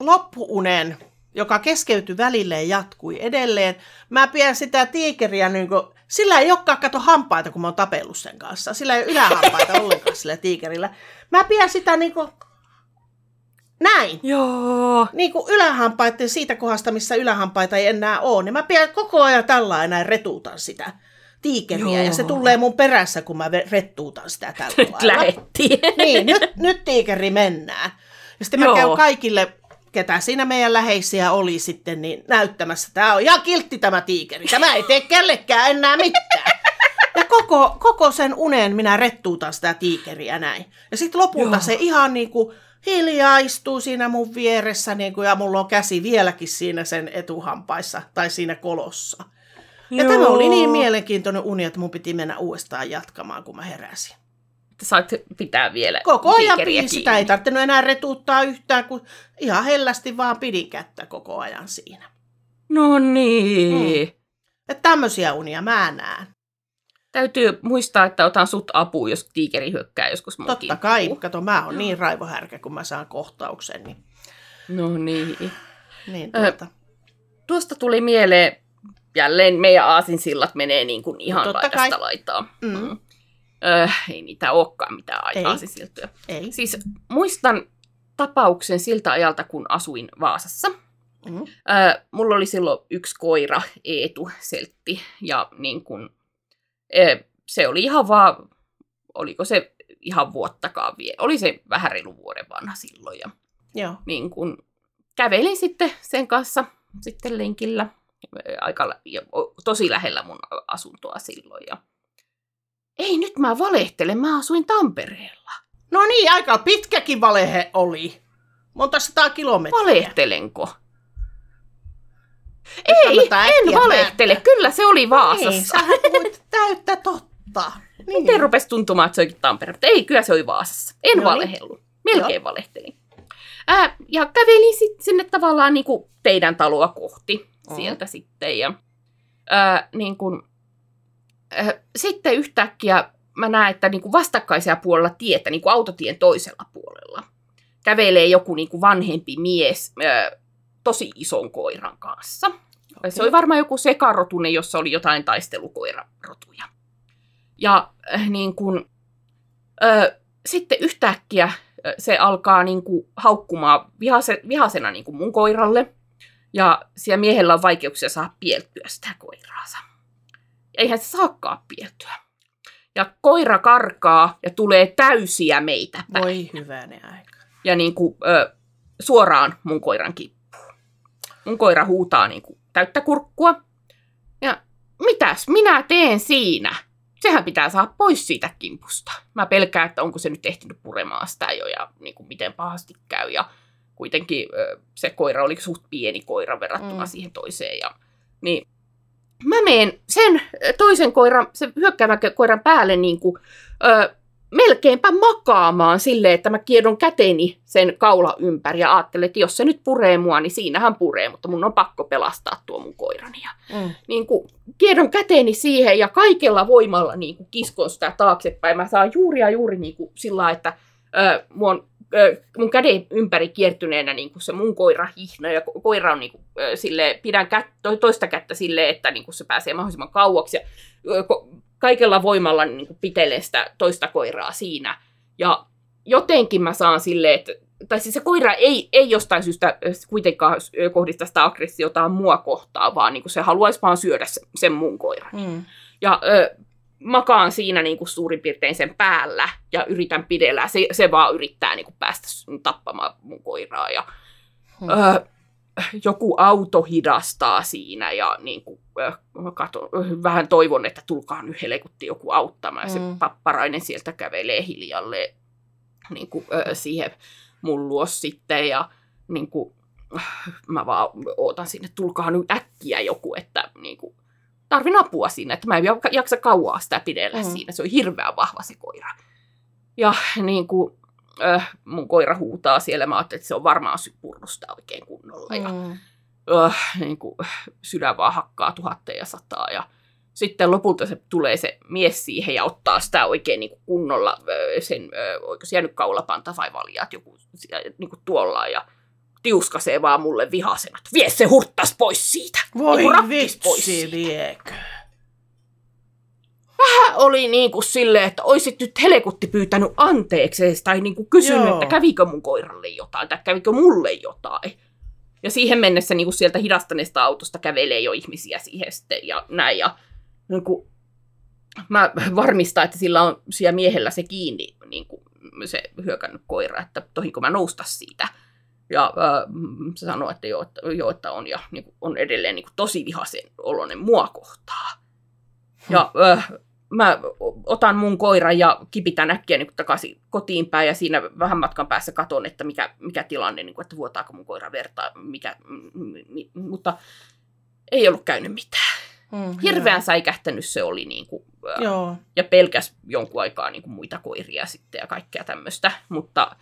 loppuunen, joka keskeytyi välille ja jatkui edelleen. Mä pidän sitä tiikeriä, niin kuin, sillä ei olekaan kato hampaita, kun mä oon tapellut sen kanssa. Sillä ei ole ylähampaita ollenkaan sillä tiikerillä. Mä pidän sitä niin kuin, näin. Joo. Niin kuin ylähampaiden siitä kohdasta, missä ylähampaita ei enää ole, niin mä pidän koko ajan tällä näin retuutan sitä tiikeriä. Joo. Ja se tulee mun perässä, kun mä rettuutan sitä tällä Nyt lähettiin. niin, nyt, nyt tiikeri mennään. Ja sitten mä Joo. käyn kaikille, ketä siinä meidän läheisiä oli sitten, niin näyttämässä, tämä on ihan kiltti tämä tiikeri. Tämä ei tee kellekään enää mitään. Ja koko, koko sen unen minä rettuutan sitä tiikeriä näin. Ja sitten lopulta Joo. se ihan niin kuin hiljaa istuu siinä mun vieressä, niin kuin, ja mulla on käsi vieläkin siinä sen etuhampaissa tai siinä kolossa. Ja tämä oli niin mielenkiintoinen uni, että mun piti mennä uudestaan jatkamaan, kun mä heräsin. Sait pitää vielä Koko ajan pidin sitä, ei tarvinnut enää retuuttaa yhtään, kun ihan hellästi vaan pidin kättä koko ajan siinä. No niin. Mm. Että tämmöisiä unia mä näen. Täytyy muistaa, että otan sut apuun, jos tiikeri hyökkää joskus mun Totta kimppuun. kai, kato mä oon niin raivohärkä, kun mä saan kohtauksen. Niin, No niin. niin Ö, tuota. Tuosta tuli mieleen, jälleen meidän aasinsillat menee niin kuin ihan Totta laidasta kai. laitaan. Mm. Mm. Öö, ei niitä olekaan mitään Ei. aasinsiltoja. Ei. Siis muistan tapauksen siltä ajalta, kun asuin Vaasassa. Mm. Öö, mulla oli silloin yksi koira, Eetu, Seltti, ja niin kun, öö, se oli ihan vaan, oliko se ihan vuottakaan vielä, oli se vähän reilu vuoden vanha silloin, ja Joo. niin kun kävelin sitten sen kanssa sitten lenkillä, aika tosi lähellä mun asuntoa silloin, ja ei nyt mä valehtelen, mä asuin Tampereella. No niin, aika pitkäkin valehe oli. Monta sataa kilometriä. Valehtelenko? Ei, en valehtele. Päättää. Kyllä se oli Vaasassa. Ei, sä täyttä totta. Niin. Miten rupesi tuntumaan, että se olikin Tampere? Mutta ei, kyllä se oli Vaasassa. En no valehellut. Melkein Joo. valehtelin. Ää, ja kävelin sitten sinne tavallaan niin kuin teidän taloa kohti mm. sieltä sitten. Ja, ää, niin kuin, ää, sitten yhtäkkiä mä näen, että niin kuin vastakkaisella puolella tietä, niin kuin autotien toisella puolella, kävelee joku niin kuin vanhempi mies ää, tosi ison koiran kanssa. Okay. Se oli varmaan joku sekarotunen, jossa oli jotain taistelukoirarotuja. Ja äh, niin kuin, äh, sitten yhtäkkiä se alkaa niin kuin, haukkumaan vihase, vihasena niin kuin mun koiralle. Ja siellä miehellä on vaikeuksia saada pieltyä sitä koiraansa. Ja eihän se saakaan pieltyä. Ja koira karkaa ja tulee täysiä meitä päin. Voi hyvänä aika. Ja niin kuin, ö, suoraan mun koiran kippuun. Mun koira huutaa niin kuin, täyttä kurkkua. Ja mitäs minä teen siinä? sehän pitää saada pois siitä kimpusta. Mä pelkään, että onko se nyt ehtinyt puremaan sitä jo ja niin kuin miten pahasti käy. Ja kuitenkin se koira oli suht pieni koira verrattuna mm. siihen toiseen. Ja, niin mä menen sen toisen koiran, sen hyökkäävän koiran päälle niin kuin, ö, melkeinpä makaamaan silleen, että mä kiedon käteni sen kaula ympäri ja ajattelen, että jos se nyt puree mua, niin siinähän puree, mutta mun on pakko pelastaa tuo mun koirani. Ja mm. niin kuin, kiedon käteni siihen ja kaikella voimalla niin kuin, kiskon sitä taaksepäin. Mä saan juuri ja juuri niin kuin, sillä että ö, mun, mun käden ympäri kiertyneenä niin kuin se mun koira hihna ja ko- koira on niin kuin, sille, pidän kät, toista kättä silleen, että niin kuin, se pääsee mahdollisimman kauaksi. Ja, ko- kaikella voimalla niin kuin pitelee sitä toista koiraa siinä. Ja jotenkin mä saan silleen, että tai siis se koira ei, ei jostain syystä kuitenkaan kohdista sitä aggressiota mua kohtaan, vaan niin kuin se haluaisi vaan syödä sen, sen mun koiran. Mm. Ja ö, makaan siinä niin kuin suurin piirtein sen päällä ja yritän pidellä. Se, se vaan yrittää niin kuin päästä tappamaan mun koiraa. Ja, mm. ö, joku auto hidastaa siinä ja niin kuin, äh, kato, vähän toivon, että tulkaa nyt helekutti joku auttamaan. Mm. Se papparainen sieltä kävelee hiljalle niin kuin, äh, siihen mun luo sitten ja niin kuin, mä vaan ootan sinne, tulkaa nyt äkkiä joku, että niin kuin, tarvin apua siinä, että mä en jaksa kauaa sitä pidellä mm. siinä. Se on hirveän vahva se koira. Ja niin kuin, äh, mun koira huutaa siellä. Mä ajattelin, että se on varmaan purrut sitä oikein kunnolla. Ja, mm. äh, niin kuin, sydän vaan hakkaa tuhatta ja sataa. Ja sitten lopulta se tulee se mies siihen ja ottaa sitä oikein niin kuin kunnolla sen, äh, oiko se jäänyt kaulapanta vai valjaat joku niin kuin tuolla. Ja tiuskasee vaan mulle vihasena, vie se hurttas pois siitä. Voi vitsi, pois siitä. viekö vähän oli niin kuin silleen, että oisit nyt helekutti pyytänyt anteeksi tai niin kuin kysynyt, Joo. että kävikö mun koiralle jotain tai kävikö mulle jotain. Ja siihen mennessä niin kuin sieltä hidastaneesta autosta kävelee jo ihmisiä siihen sitten ja näin. Ja niin kuin, mä varmistan, että sillä on siellä miehellä se kiinni, niin kuin se hyökännyt koira, että tohinko mä nousta siitä. Ja äh, se sanoo, että joo, että, joo, että on, ja niin kuin, on edelleen niin kuin, tosi vihaisen oloinen mua kohtaa. Ja äh, mä otan mun koiran ja kipitän äkkiä niin takaisin kotiin päin ja siinä vähän matkan päässä katon, että mikä, mikä tilanne, niin kuin, että vuotaako mun koira verta, mikä, m- mutta ei ollut käynyt mitään. Mm, Hirveän joo. säikähtänyt se oli niin kuin, joo. ja pelkäs jonkun aikaa niin kuin muita koiria sitten ja kaikkea tämmöistä, mutta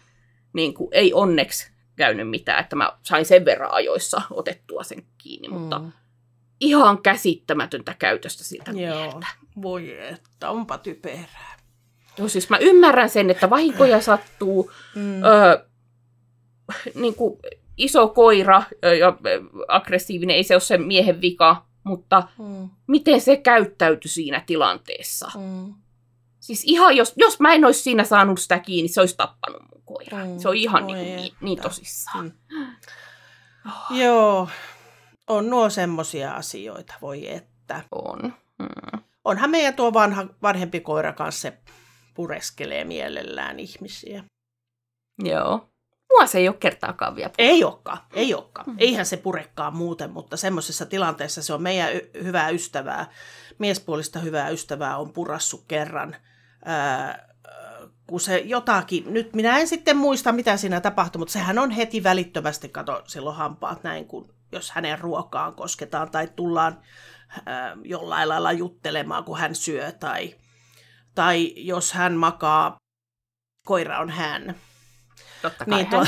niin kuin, ei onneksi käynyt mitään, että mä sain sen verran ajoissa otettua sen kiinni, mm. mutta ihan käsittämätöntä käytöstä siltä Joo. mieltä. Voi että, onpa typerää. Joo, siis mä ymmärrän sen, että vahinkoja sattuu. Mm. Ö, niin kuin iso koira ja aggressiivinen, ei se ole sen miehen vika, mutta mm. miten se käyttäytyi siinä tilanteessa? Mm. Siis ihan, jos, jos mä en olisi siinä saanut sitä kiinni, se olisi tappanut mun koira. Mm. Se on ihan niin, kuin, niin, niin tosissaan. Mm. Oh. Joo, on nuo semmoisia asioita, voi että. On. Mm. Onhan meidän tuo vanha, vanhempi koira kanssa se pureskelee mielellään ihmisiä. Joo. Mua se ei ole kertaakaan vielä. Ei olekaan, ei olekaan. Mm. Eihän se purekkaan muuten, mutta semmoisessa tilanteessa se on meidän y- hyvää ystävää, miespuolista hyvää ystävää on purassu kerran. Kun se jotakin, nyt minä en sitten muista mitä siinä tapahtui, mutta sehän on heti välittömästi, kato silloin hampaat näin, kun jos hänen ruokaan kosketaan tai tullaan ää, jollain lailla juttelemaan, kun hän syö tai, tai jos hän makaa, koira on hän. Totta kai Niin tuo,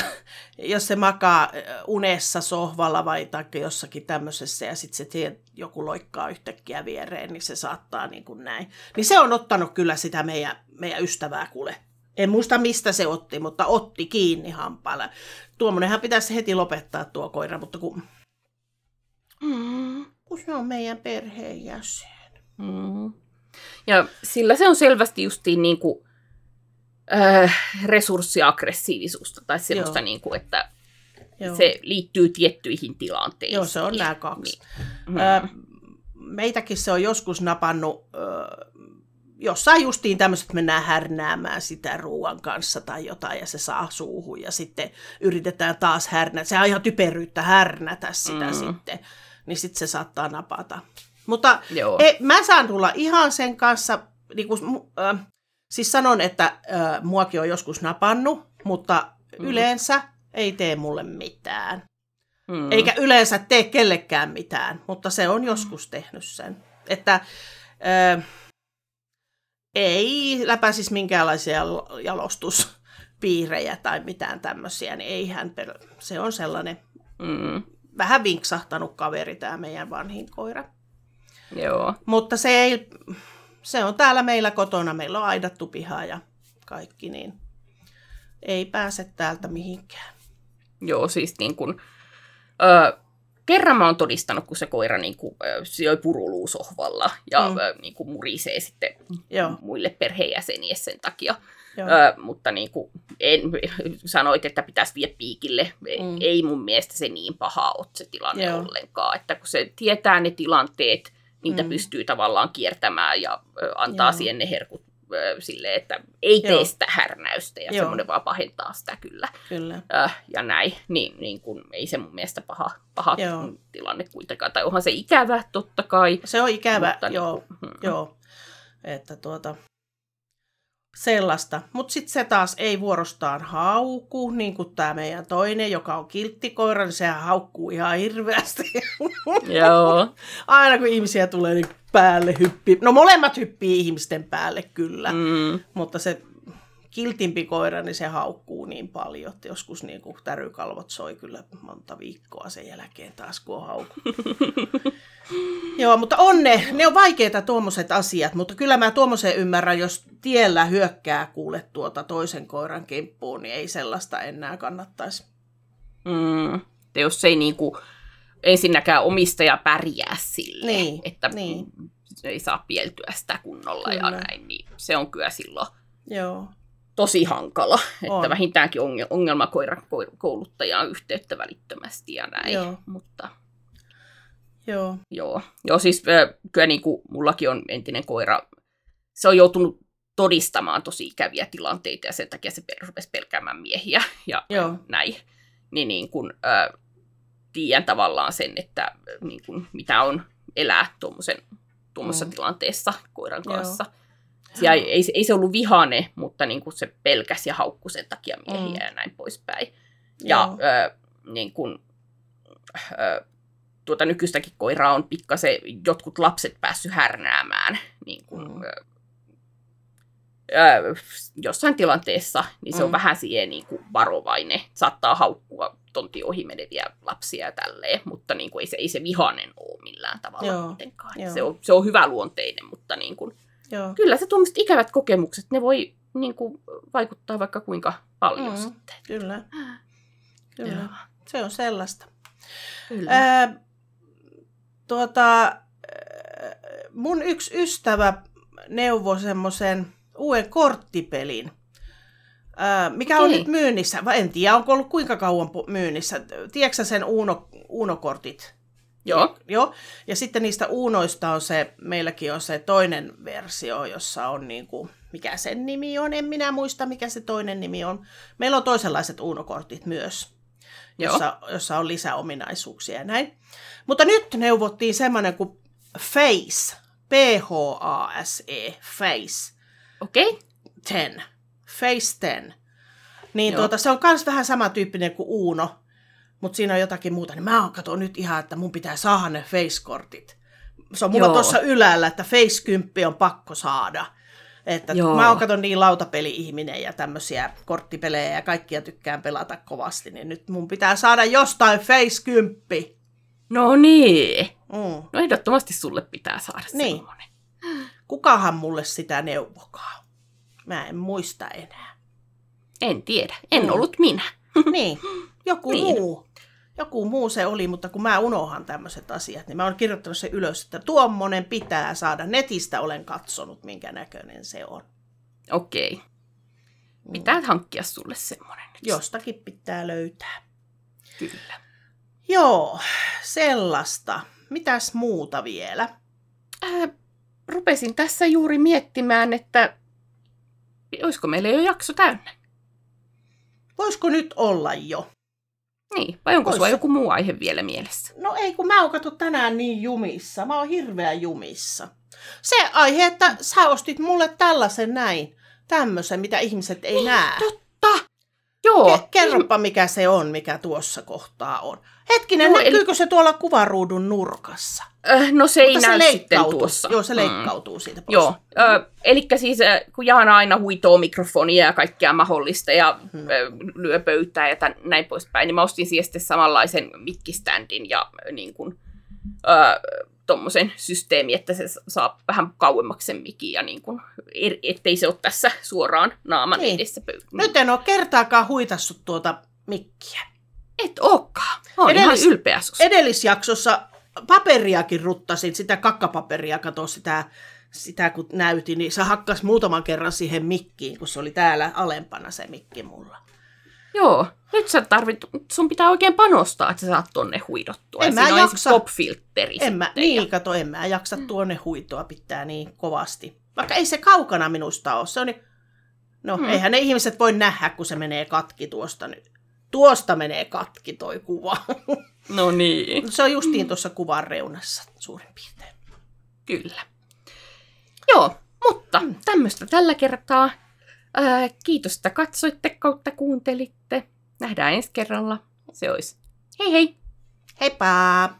jos se makaa unessa sohvalla vai taikka jossakin tämmöisessä ja sitten se tie, joku loikkaa yhtäkkiä viereen, niin se saattaa niin kuin näin. Niin se on ottanut kyllä sitä meidän, meidän ystävää kuule. En muista mistä se otti, mutta otti kiinni hampaalla. Tuommoinenhan pitäisi heti lopettaa tuo koira, mutta kun, Mm. kun se on meidän perheenjäsen. Mm. Ja sillä se on selvästi justiin niin kuin, äh, resurssiaggressiivisuutta tai sellaista, Joo. niin kuin, että Joo. se liittyy tiettyihin tilanteisiin. Joo, se on nämä kaksi. Niin. Ö, meitäkin se on joskus napannut ö, jossain justiin tämmöiset, että mennään härnäämään sitä ruoan kanssa tai jotain ja se saa suuhun ja sitten yritetään taas härnätä. Se on ihan typeryyttä härnätä sitä Mm. sitten, niin sitten se saattaa napata. Mutta Joo. e, mä saan tulla ihan sen kanssa, niin kuin, ö, siis sanon, että ö, muakin on joskus napannut, mutta Mm. yleensä ei tee mulle mitään. Mm. Eikä yleensä tee kellekään mitään, mutta se on joskus tehnyt sen. Että ö, ei läpäisisi minkäänlaisia jalostuspiirejä tai mitään tämmöisiä, niin ei hän, per- se on sellainen Mm. vähän vinksahtanut kaveri tämä meidän vanhin koira. Joo. Mutta se ei, se on täällä meillä kotona, meillä on aidattu piha ja kaikki, niin ei pääse täältä mihinkään. Joo, siis niin kuin, ö, kerran mä oon todistanut, kun se koira niin kuin, ö, syö puruluusohvalla ja Mm. mm. ö, niin kuin murisee sitten Joo. muille perheenjäsenille sen takia. Joo. Ö, mutta niin kuin, en, sanoit, että pitäisi vie piikille. Mm. Ei mun mielestä se niin paha ole se tilanne. Joo. ollenkaan. Että kun se tietää ne tilanteet, niitä Mm. pystyy tavallaan kiertämään ja antaa Joo. siihen ne herkut ö, silleen, että ei tee Joo. sitä härnäystä ja Joo. semmoinen vaan pahentaa sitä kyllä Kyllä. äh, ja näin, niin, niin kun, ei se mun mielestä paha, paha Joo. tilanne kuitenkaan. Tai onhan se ikävä totta kai. Se on ikävä, mutta joo. Niin kuin, mm, Joo, että tuota, sellaista. Mutta sitten se taas ei vuorostaan hauku, niin kuin tämä meidän toinen, joka on kilttikoira, niin sehän haukkuu ihan hirveästi. Joo. Aina kun ihmisiä tulee, niin päälle hyppii. No molemmat hyppii ihmisten päälle kyllä, mm. Mutta se kiltimpi koira, niin se haukkuu niin paljon, että joskus niin kuin tärykalvot soi kyllä monta viikkoa sen jälkeen taas, kun on haukku. Joo, mutta on ne, ne on vaikeita tuommoiset asiat, mutta kyllä mä tuommoisen ymmärrän, jos tiellä hyökkää kuule tuota toisen koiran kimppuun, niin ei sellaista enää kannattaisi. mm. Jos ei niinku, ensinnäkään omistaja pärjää sille, Niin, että niin. ei saa pieltyä sitä kunnolla Kyllä. ja näin, niin se on kyllä silloin Joo, tosi hankala, On. että vähintäänkin onge- ongelmakoiran koir- kouluttajaan yhteyttä välittömästi ja näin, Joo. mutta joo, Joo, Joo siis kyllä niin kuin mullakin on entinen koira, se on joutunut todistamaan tosi ikäviä tilanteita ja sen takia se rupesi pelkäämään miehiä ja Joo. näin. Niin, niin kuin, ö, tiedän tavallaan sen, että niin kuin, mitä on elää tuommoisessa Mm. tilanteessa koiran Joo. kanssa. Ja ei, ei, se- ei se ollut vihane, mutta niin kuin se pelkäsi ja haukkui sen takia miehiä Mm. mm. ja näin poispäin. Ja ö, niin kuin, ö, tuota nykyistäkin koiraa on pikkasen jotkut lapset päässyt härnäämään niin kuin, Mm. mm. ö, ö, jossain tilanteessa, niin se Mm. on vähän siihen niin kuin varovainen. Saattaa haukkua tonti ohi meneviä lapsia ja tälleen, mutta niin kuin ei, se, ei se vihanen ole millään tavalla Joo, kuitenkaan. joo. Se on, se on hyvä luonteinen, mutta niin kuin, joo. kyllä se tuommoiset ikävät kokemukset, ne voi niin kuin, vaikuttaa vaikka kuinka paljon Mm. sitten. Kyllä. Kyllä. Joo. Se on sellaista. Kyllä. Ää, tuota, mun yksi ystävä neuvoi semmoisen uuden korttipelin, mikä on Okei. nyt myynnissä. En tiedä, onko ollut kuinka kauan myynnissä. Tiedätkö sen Uno, Uno-kortit? Joo. Joo. Ja sitten niistä Unoista on se, meilläkin on se toinen versio, jossa on niin kuin, mikä sen nimi on, en minä muista mikä se toinen nimi on. Meillä on toisenlaiset Uno-kortit myös, Joo. jossa, jossa on lisäominaisuuksia ja näin. Mutta nyt neuvottiin semmoinen kuin Face, P-H-A-S-E, Face Okei. Okay. 10, Face 10. Niin Joo. tuota, se on myös vähän samantyyppinen kuin Uno, mutta siinä on jotakin muuta, niin mä katson nyt ihan, että mun pitää saada ne face-kortit. Se on mulla tuossa ylällä, että face 10 on pakko saada. Että Joo. mä oon katon niin lautapeli-ihminen ja tämmöisiä korttipelejä ja kaikkia tykkään pelata kovasti, niin nyt mun pitää saada jostain face 10. No niin. Mm. No ehdottomasti sulle pitää saada Niin. semmoinen. Kukahan mulle sitä neuvokaa? Mä en muista enää. En tiedä. En Mm. ollut minä. niin, joku niin. muu. Joku muu se oli, mutta kun mä unohan tämmöiset asiat, niin mä oon kirjoittanut sen ylös, että tuommoinen pitää saada. Netistä olen katsonut, minkä näköinen se on. Okei. Mm. Pitää hankkia sulle semmoinen. Jostakin pitää löytää. Kyllä. Joo, sellaista. Mitäs muuta vielä? Äh, rupesin tässä juuri miettimään, että olisiko meillä jo jakso täynnä. Voisiko nyt olla jo? Niin, vai onko Ois sulla se. joku muu aihe vielä mielessä? No ei, kun mä oon kato tänään niin jumissa. Mä oon hirveän jumissa. Se aihe, että sä ostit mulle tällaisen näin. Tämmöisen, mitä ihmiset ei näe. Totta! Joo. Ke- kerropa, mikä se on, mikä tuossa kohtaa on. Hetkinen, Joo, Joo, eli- näkyykö se tuolla kuvaruudun nurkassa? Äh, no se ei Mutta näy se sitten tuossa. Joo, se Mm. leikkautuu siitä pois. Joo, eli siis äh, kun Jaana aina huitoo mikrofonia ja kaikkea mahdollista ja Hmm. äh, lyö pöytää ja tän, näin poispäin, niin mä ostin siihen sitten samanlaisen mikkiständin ja äh, niin kuin, äh, tommosen systeemi, että se saa vähän kauemmaksi sen mikin ja niin kuin, er, ettei se ole tässä suoraan naaman Niin. edessä pöydän. Nyt en ole kertaakaan huitassut tuota mikkiä. Et ookaan. Mä oon Edellis- ihan ylpeä susta. Edellisjaksossa paperiakin ruttasin, sitä kakkapaperia, kato sitä, sitä kun näytin, niin se hakkas muutaman kerran siihen mikkiin, kun se oli täällä alempana se mikki mulla. Joo, nyt sä tarvit, sun pitää oikein panostaa, että sä saat tonne huidottua. En mä siinä on jaksa. pop-filtteri En mä, niin, ja- kato, en mä jaksa tuonne huitoa pitää niin kovasti. Vaikka ei se kaukana minusta ole. Se on niin... No, Hmm. hmm. eihän ne ihmiset voi nähdä, kun se menee katki tuosta nyt. Tuosta menee katki toi kuva. No niin. se on justiin tuossa kuvan reunassa suurin piirtein. Kyllä. Joo, mutta tämmöistä tällä kertaa. Ää, kiitos, että katsoitte kautta kuuntelitte. Nähdään ensi kerralla. Se olisi. Hei hei! Heippa!